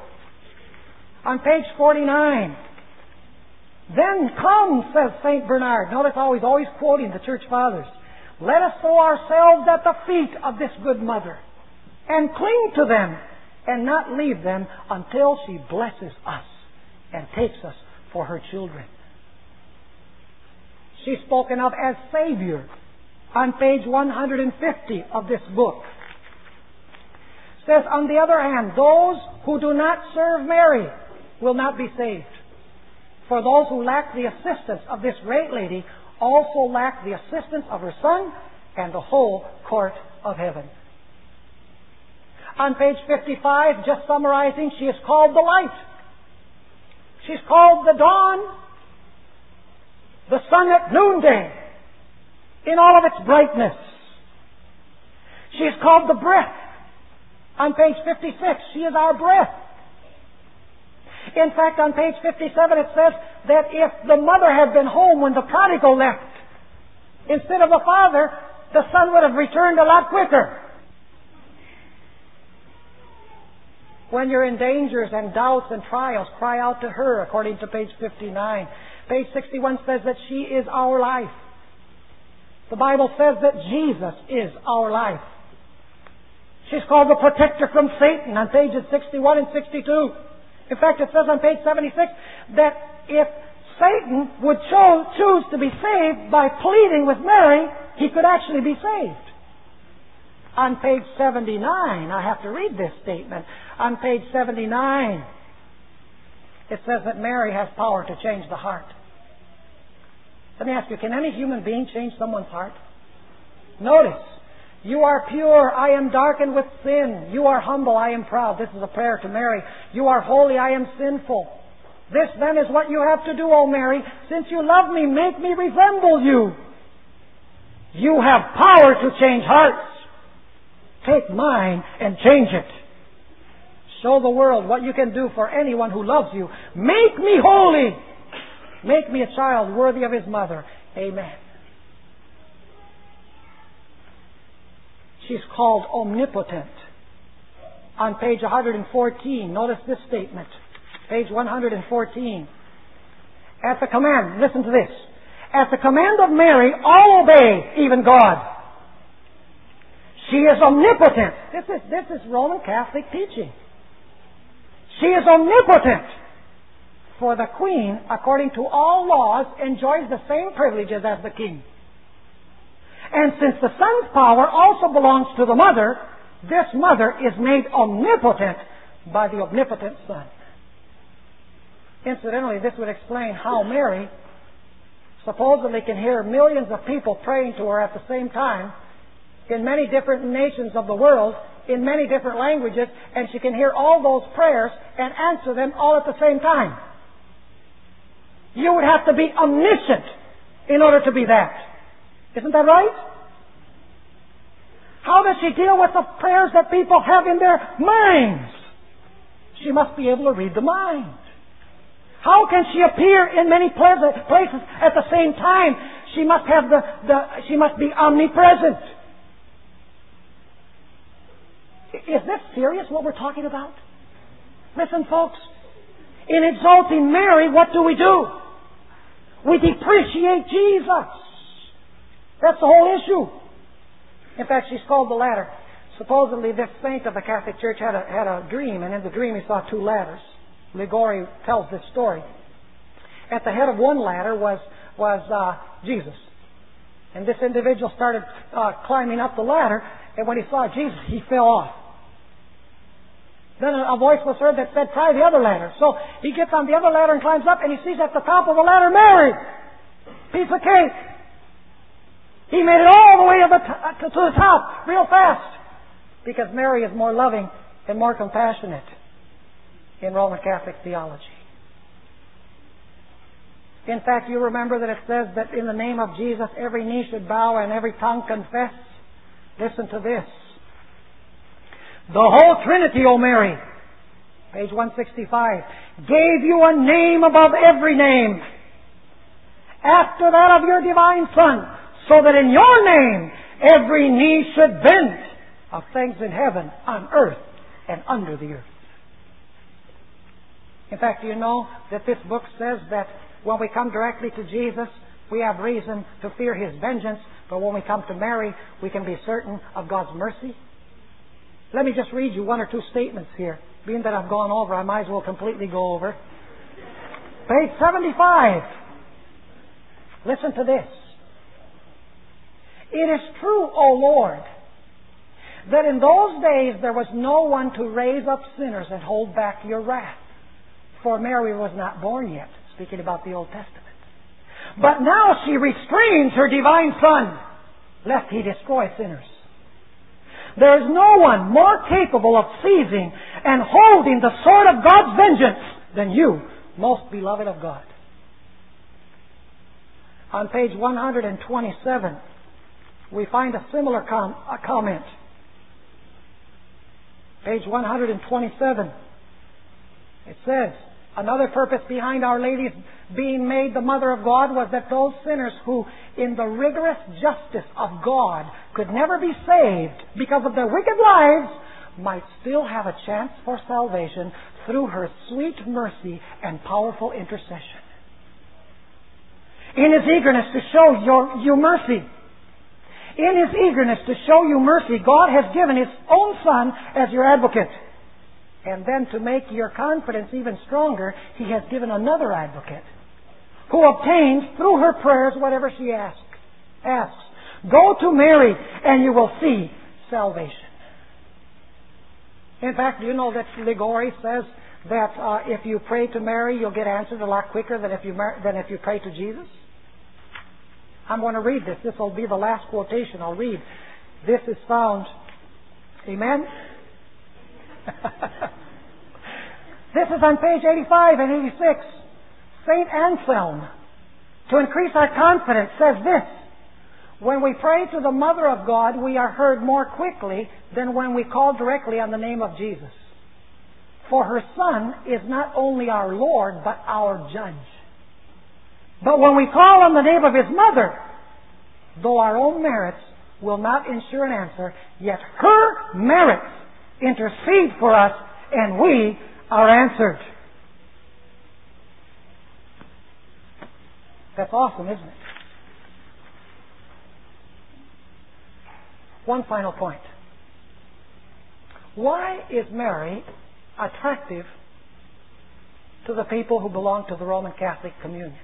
On page 49, then come, says St. Bernard. Notice how he's always quoting the church fathers. Let us throw ourselves at the feet of this good mother and cling to them and not leave them until she blesses us and takes us for her children. She's spoken of as Savior on page 150 of this book. Says, on the other hand, those who do not serve Mary will not be saved. For those who lack the assistance of this great lady also lack the assistance of her Son and the whole court of heaven. On page 55, just summarizing, she is called the light. She's called the dawn, the sun at noonday, in all of its brightness. She is called the breath. On page 56, she is our breath. In fact, on page 57 it says that if the mother had been home when the prodigal left, instead of the father, the son would have returned a lot quicker. When you're in dangers and doubts and trials, cry out to her, according to page 59. Page 61 says that she is our life. The Bible says that Jesus is our life. She's called the protector from Satan on pages 61 and 62. In fact, it says on page 76 that if Satan would cho- choose to be saved by pleading with Mary, he could actually be saved. On page 79, I have to read this statement. On page 79, it says that Mary has power to change the heart. Let me ask you, can any human being change someone's heart? Notice, you are pure, I am darkened with sin. You are humble, I am proud. This is a prayer to Mary. You are holy, I am sinful. This then is what you have to do, O Mary. Since you love me, make me resemble you. You have power to change hearts. Take mine and change it. Show the world what you can do for anyone who loves you. Make me holy. Make me a child worthy of his mother. Amen. She's called omnipotent. On page 114, notice this statement. Page 114. At the command, listen to this. At the command of Mary, all obey, even God. She is omnipotent. This is, this is Roman Catholic teaching. She is omnipotent. For the queen, according to all laws, enjoys the same privileges as the king. And since the son's power also belongs to the mother, this mother is made omnipotent by the omnipotent son. Incidentally, this would explain how Mary supposedly can hear millions of people praying to her at the same time in many different nations of the world, in many different languages, and she can hear all those prayers and answer them all at the same time. You would have to be omniscient in order to be that. Isn't that right? How does she deal with the prayers that people have in their minds? She must be able to read the mind. How can she appear in many places at the same time? She must have the, the she must be omnipresent. Is this serious what we're talking about? Listen, folks. In exalting Mary, what do we do? We depreciate Jesus. That's the whole issue. In fact, she's called the ladder. Supposedly, this saint of the Catholic Church had a, had a dream, and in the dream he saw two ladders. Liguori tells this story. At the head of one ladder was, was uh, Jesus. And this individual started uh, climbing up the ladder, and when he saw Jesus, he fell off. Then a voice was heard that said, try the other ladder. So he gets on the other ladder and climbs up, and he sees at the top of the ladder Mary. Piece of cake. He made it all the way to the, to, uh, to the top real fast because Mary is more loving and more compassionate in Roman Catholic theology. In fact, you remember that it says that in the name of Jesus every knee should bow and every tongue confess. Listen to this. The whole Trinity, O Mary, page 165, gave you a name above every name, after that of your divine Son, so that in your name every knee should bend of things in heaven, on earth, and under the earth. In fact, do you know that this book says that when we come directly to Jesus, we have reason to fear His vengeance, but when we come to Mary, we can be certain of God's mercy? Let me just read you one or two statements here. Being that I've gone over, I might as well completely go over. Page 75. Listen to this. It is true, O Lord, that in those days there was no one to raise up sinners and hold back your wrath. For Mary was not born yet, speaking about the Old Testament. But now she restrains her divine Son, lest he destroy sinners. There is no one more capable of seizing and holding the sword of God's vengeance than you, most beloved of God. On page 127, we find a similar com- a comment. Page 127. It says, Another purpose behind Our Lady's being made the Mother of God was that those sinners who, in the rigorous justice of God, could never be saved because of their wicked lives, might still have a chance for salvation through her sweet mercy and powerful intercession. In his eagerness to show your, you mercy, in his eagerness to show you mercy, God has given his own Son as your advocate. And then to make your confidence even stronger, He has given another advocate who obtains through her prayers whatever she asks. asks. Go to Mary and you will see salvation. In fact, you know that Liguori says that uh, if you pray to Mary, you'll get answered a lot quicker than if you than if you pray to Jesus? I'm going to read this. This will be the last quotation I'll read. This is found. Amen. this is on page 85 and 86. St. Anselm, to increase our confidence, says this. When we pray to the Mother of God, we are heard more quickly than when we call directly on the name of Jesus. For her Son is not only our Lord, but our Judge. But when we call on the name of His Mother, though our own merits will not ensure an answer, yet her merits intercede for us, and we are answered. That's awesome, isn't it? One final point. Why is Mary attractive to the people who belong to the Roman Catholic communion?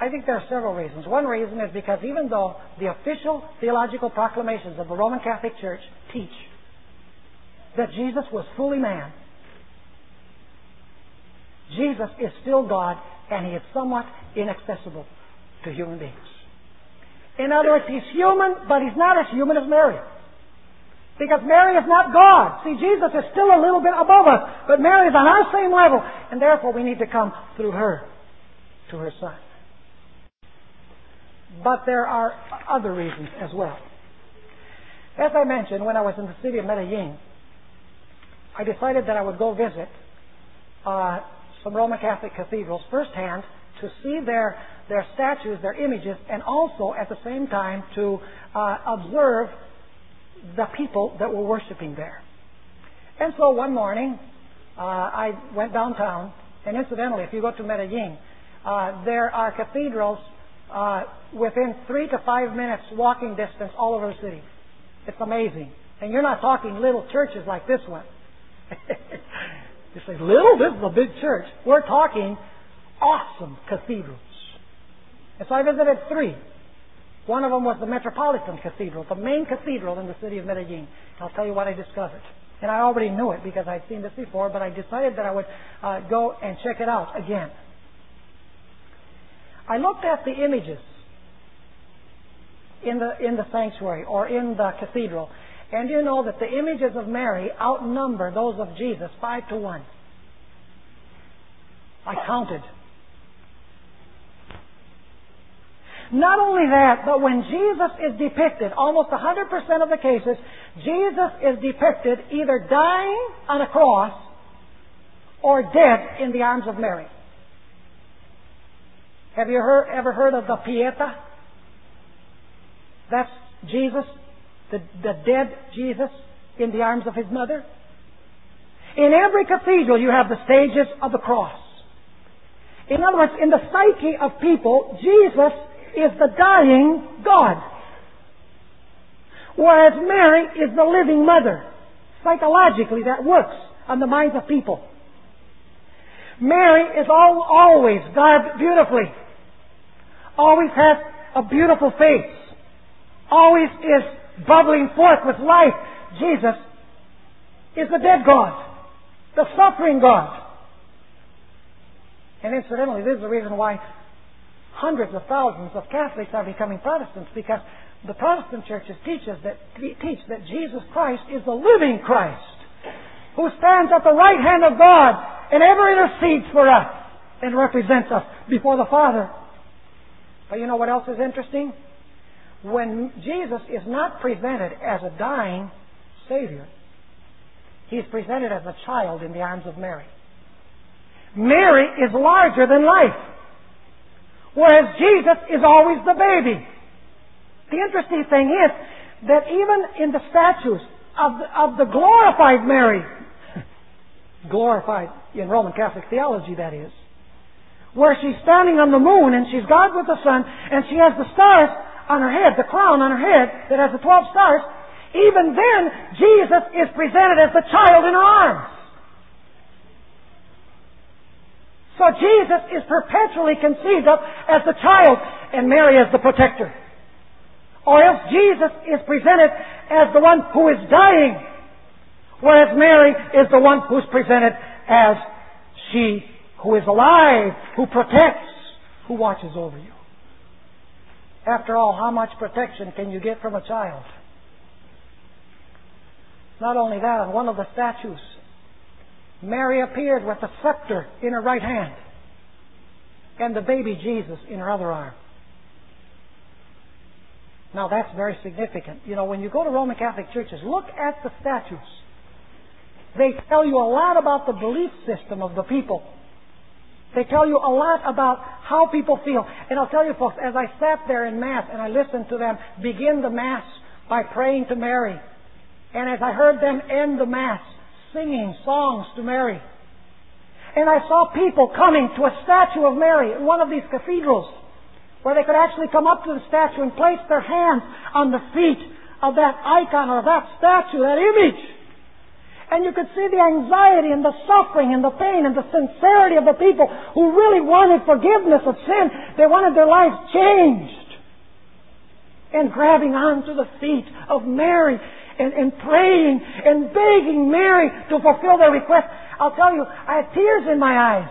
I think there are several reasons. One reason is because even though the official theological proclamations of the Roman Catholic Church teach that Jesus was fully man, Jesus is still God and he is somewhat inaccessible to human beings. In other words, he's human, but he's not as human as Mary. Because Mary is not God. See, Jesus is still a little bit above us, but Mary is on our same level, and therefore we need to come through her to her Son. But there are other reasons as well. As I mentioned, when I was in the city of Medellin, I decided that I would go visit uh, some Roman Catholic cathedrals firsthand to see their, their statues, their images, and also at the same time to uh, observe the people that were worshiping there. And so one morning, uh, I went downtown, and incidentally, if you go to Medellin, uh, there are cathedrals uh, within three to five minutes walking distance all over the city. It's amazing. And you're not talking little churches like this one. you a little? bit of a big church. We're talking awesome cathedrals. And so I visited three. One of them was the Metropolitan Cathedral, the main cathedral in the city of Medellin. I'll tell you what I discovered. And I already knew it because I'd seen this before, but I decided that I would uh, go and check it out again. I looked at the images in the, in the sanctuary or in the cathedral, and you know that the images of Mary outnumber those of Jesus five to one. I counted. Not only that, but when Jesus is depicted, almost 100% of the cases, Jesus is depicted either dying on a cross or dead in the arms of Mary. Have you heard, ever heard of the Pieta? That's Jesus, the, the dead Jesus in the arms of his mother. In every cathedral, you have the stages of the cross. In other words, in the psyche of people, Jesus is the dying God. Whereas Mary is the living mother. Psychologically, that works on the minds of people. Mary is all, always garbed beautifully. Always has a beautiful face. Always is bubbling forth with life. Jesus is the dead God. The suffering God. And incidentally, this is the reason why hundreds of thousands of Catholics are becoming Protestants because the Protestant churches teach us that teach that Jesus Christ is the living Christ who stands at the right hand of God and ever intercedes for us and represents us before the Father. But you know what else is interesting? When Jesus is not presented as a dying Savior, He's presented as a child in the arms of Mary. Mary is larger than life, whereas Jesus is always the baby. The interesting thing is that even in the statues of the, of the glorified Mary, glorified in Roman Catholic theology, that is, where she's standing on the moon and she's God with the sun and she has the stars on her head, the crown on her head that has the 12 stars, even then Jesus is presented as the child in her arms. So Jesus is perpetually conceived of as the child and Mary as the protector. Or else Jesus is presented as the one who is dying, whereas Mary is the one who is presented as she who is alive, who protects, who watches over you. After all, how much protection can you get from a child? Not only that, on one of the statues, Mary appeared with a scepter in her right hand and the baby Jesus in her other arm. Now that's very significant. You know, when you go to Roman Catholic churches, look at the statues. They tell you a lot about the belief system of the people. They tell you a lot about how people feel. And I'll tell you folks, as I sat there in Mass and I listened to them begin the Mass by praying to Mary, and as I heard them end the Mass singing songs to Mary, and I saw people coming to a statue of Mary in one of these cathedrals, where they could actually come up to the statue and place their hands on the feet of that icon or that statue, that image. And you could see the anxiety and the suffering and the pain and the sincerity of the people who really wanted forgiveness of sin. They wanted their lives changed. And grabbing onto the feet of Mary and, and praying and begging Mary to fulfill their request. I'll tell you, I had tears in my eyes.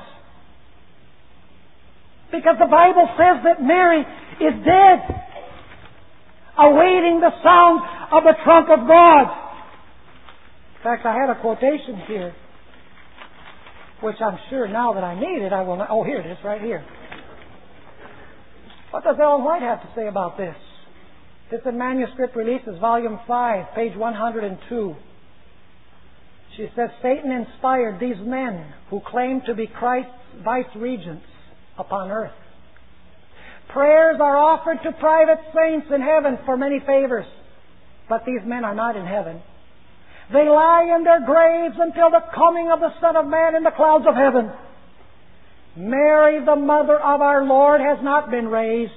Because the Bible says that Mary is dead, awaiting the sound of the trump of God. In fact, I had a quotation here, which I'm sure now that I need it, I will. Not, oh, here it is, right here. What does Ellen White have to say about this? It's in Manuscript Releases, Volume 5, page 102. She says Satan inspired these men who claim to be Christ's vice regents upon earth. Prayers are offered to private saints in heaven for many favors, but these men are not in heaven. They lie in their graves until the coming of the Son of Man in the clouds of heaven. Mary, the mother of our Lord, has not been raised.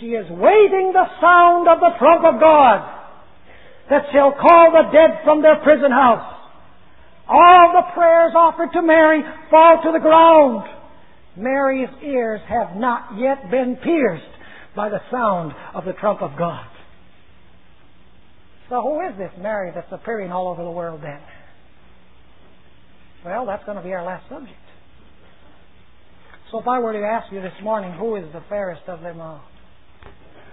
She is waiting the sound of the trump of God that shall call the dead from their prison house. All the prayers offered to Mary fall to the ground. Mary's ears have not yet been pierced by the sound of the trump of God. So who is this Mary that's appearing all over the world then? Well, that's going to be our last subject. So if I were to ask you this morning, who is the fairest of them all?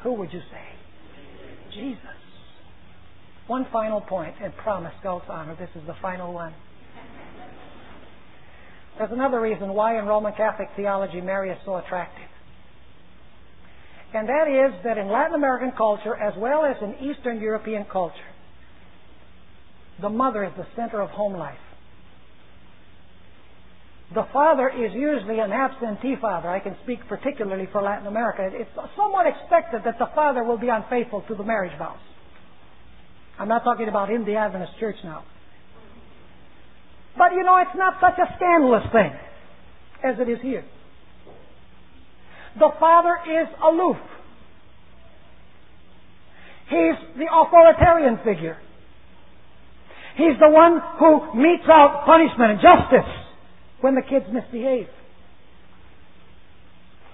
Who would you say? Jesus. One final point, and promise God's honor, this is the final one. There's another reason why in Roman Catholic theology Mary is so attractive. And that is that in Latin American culture, as well as in Eastern European culture, the mother is the center of home life. The father is usually an absentee father. I can speak particularly for Latin America. It's somewhat expected that the father will be unfaithful to the marriage vows. I'm not talking about in the Adventist church now. But you know, it's not such a scandalous thing as it is here. The father is aloof. He's the authoritarian figure. He's the one who metes out punishment and justice when the kids misbehave.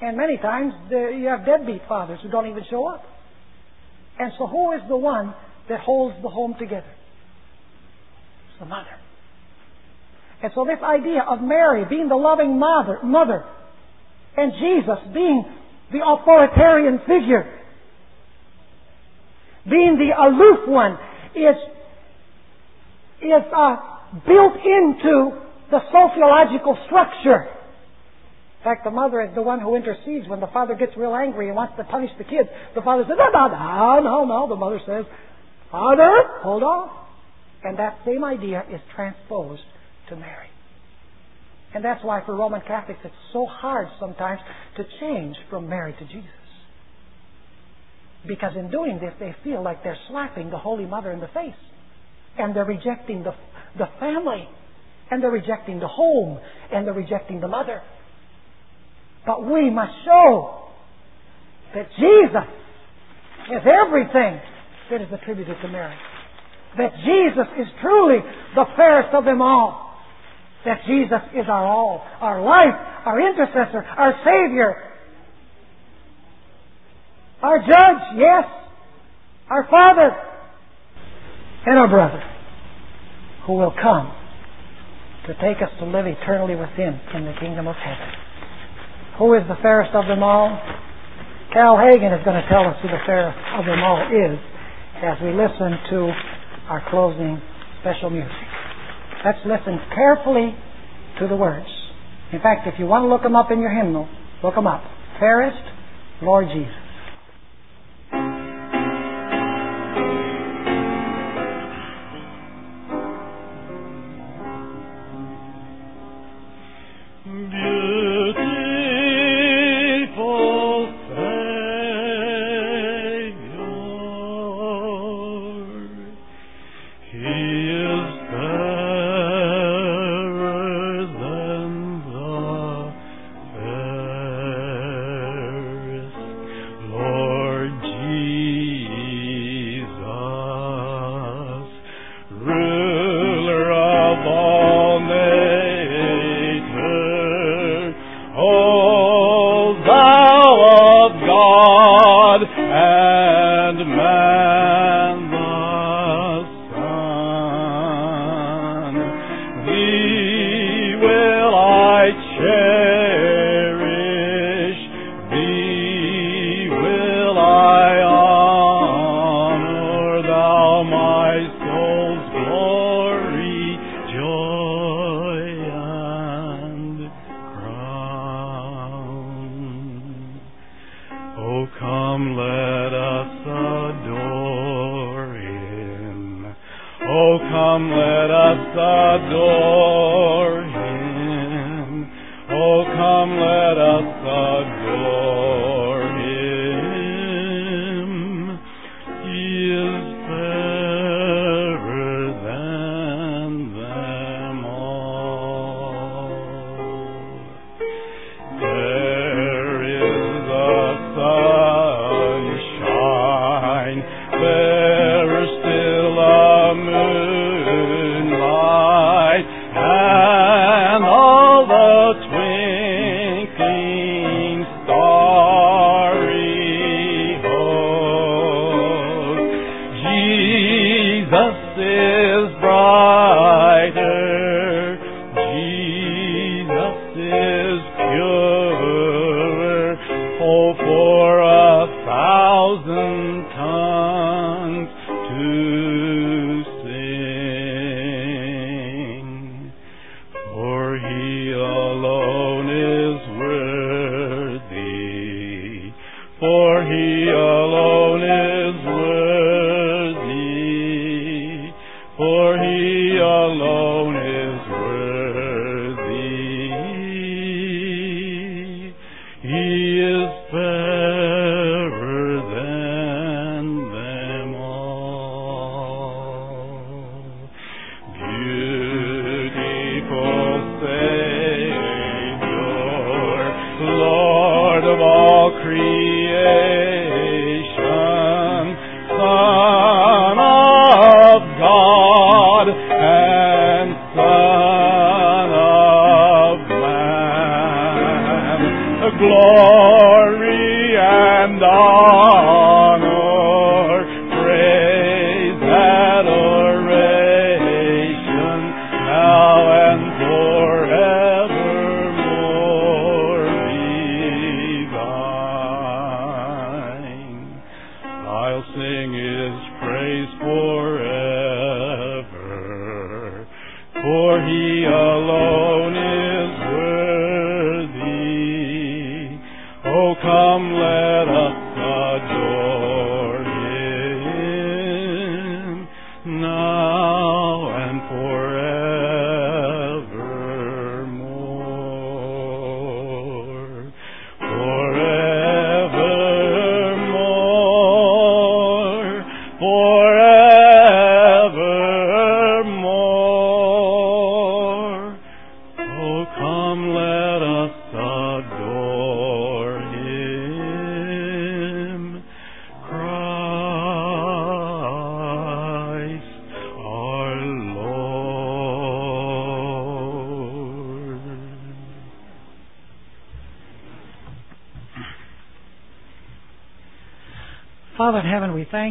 And many times you have deadbeat fathers who don't even show up. And so who is the one that holds the home together? It's the mother. And so this idea of Mary being the loving mother, mother and Jesus being the authoritarian figure, being the aloof one, is, is uh, built into the sociological structure. In fact, the mother is the one who intercedes when the father gets real angry and wants to punish the kids. The father says, no, no, no, no. The mother says, Father, hold on. And that same idea is transposed to Mary. And that's why for Roman Catholics it's so hard sometimes to change from Mary to Jesus. Because in doing this, they feel like they're slapping the Holy Mother in the face. And they're rejecting the, the family. And they're rejecting the home. And they're rejecting the mother. But we must show that Jesus is everything that is attributed to Mary. That Jesus is truly the fairest of them all that Jesus is our all, our life, our intercessor, our Savior, our judge, yes, our Father, and our brother, who will come to take us to live eternally with Him in the kingdom of heaven. Who is the fairest of them all? Cal Hagen is going to tell us who the fairest of them all is as we listen to our closing special music. Let's listen carefully to the words. In fact, if you want to look them up in your hymnal, look them up. Fairest, Lord Jesus.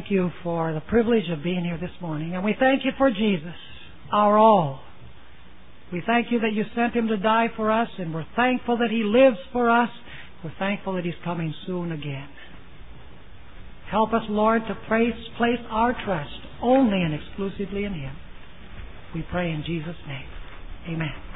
Thank you for the privilege of being here this morning. And we thank you for Jesus, our all. We thank you that you sent him to die for us, and we're thankful that he lives for us. We're thankful that he's coming soon again. Help us, Lord, to place, place our trust only and exclusively in him. We pray in Jesus' name. Amen.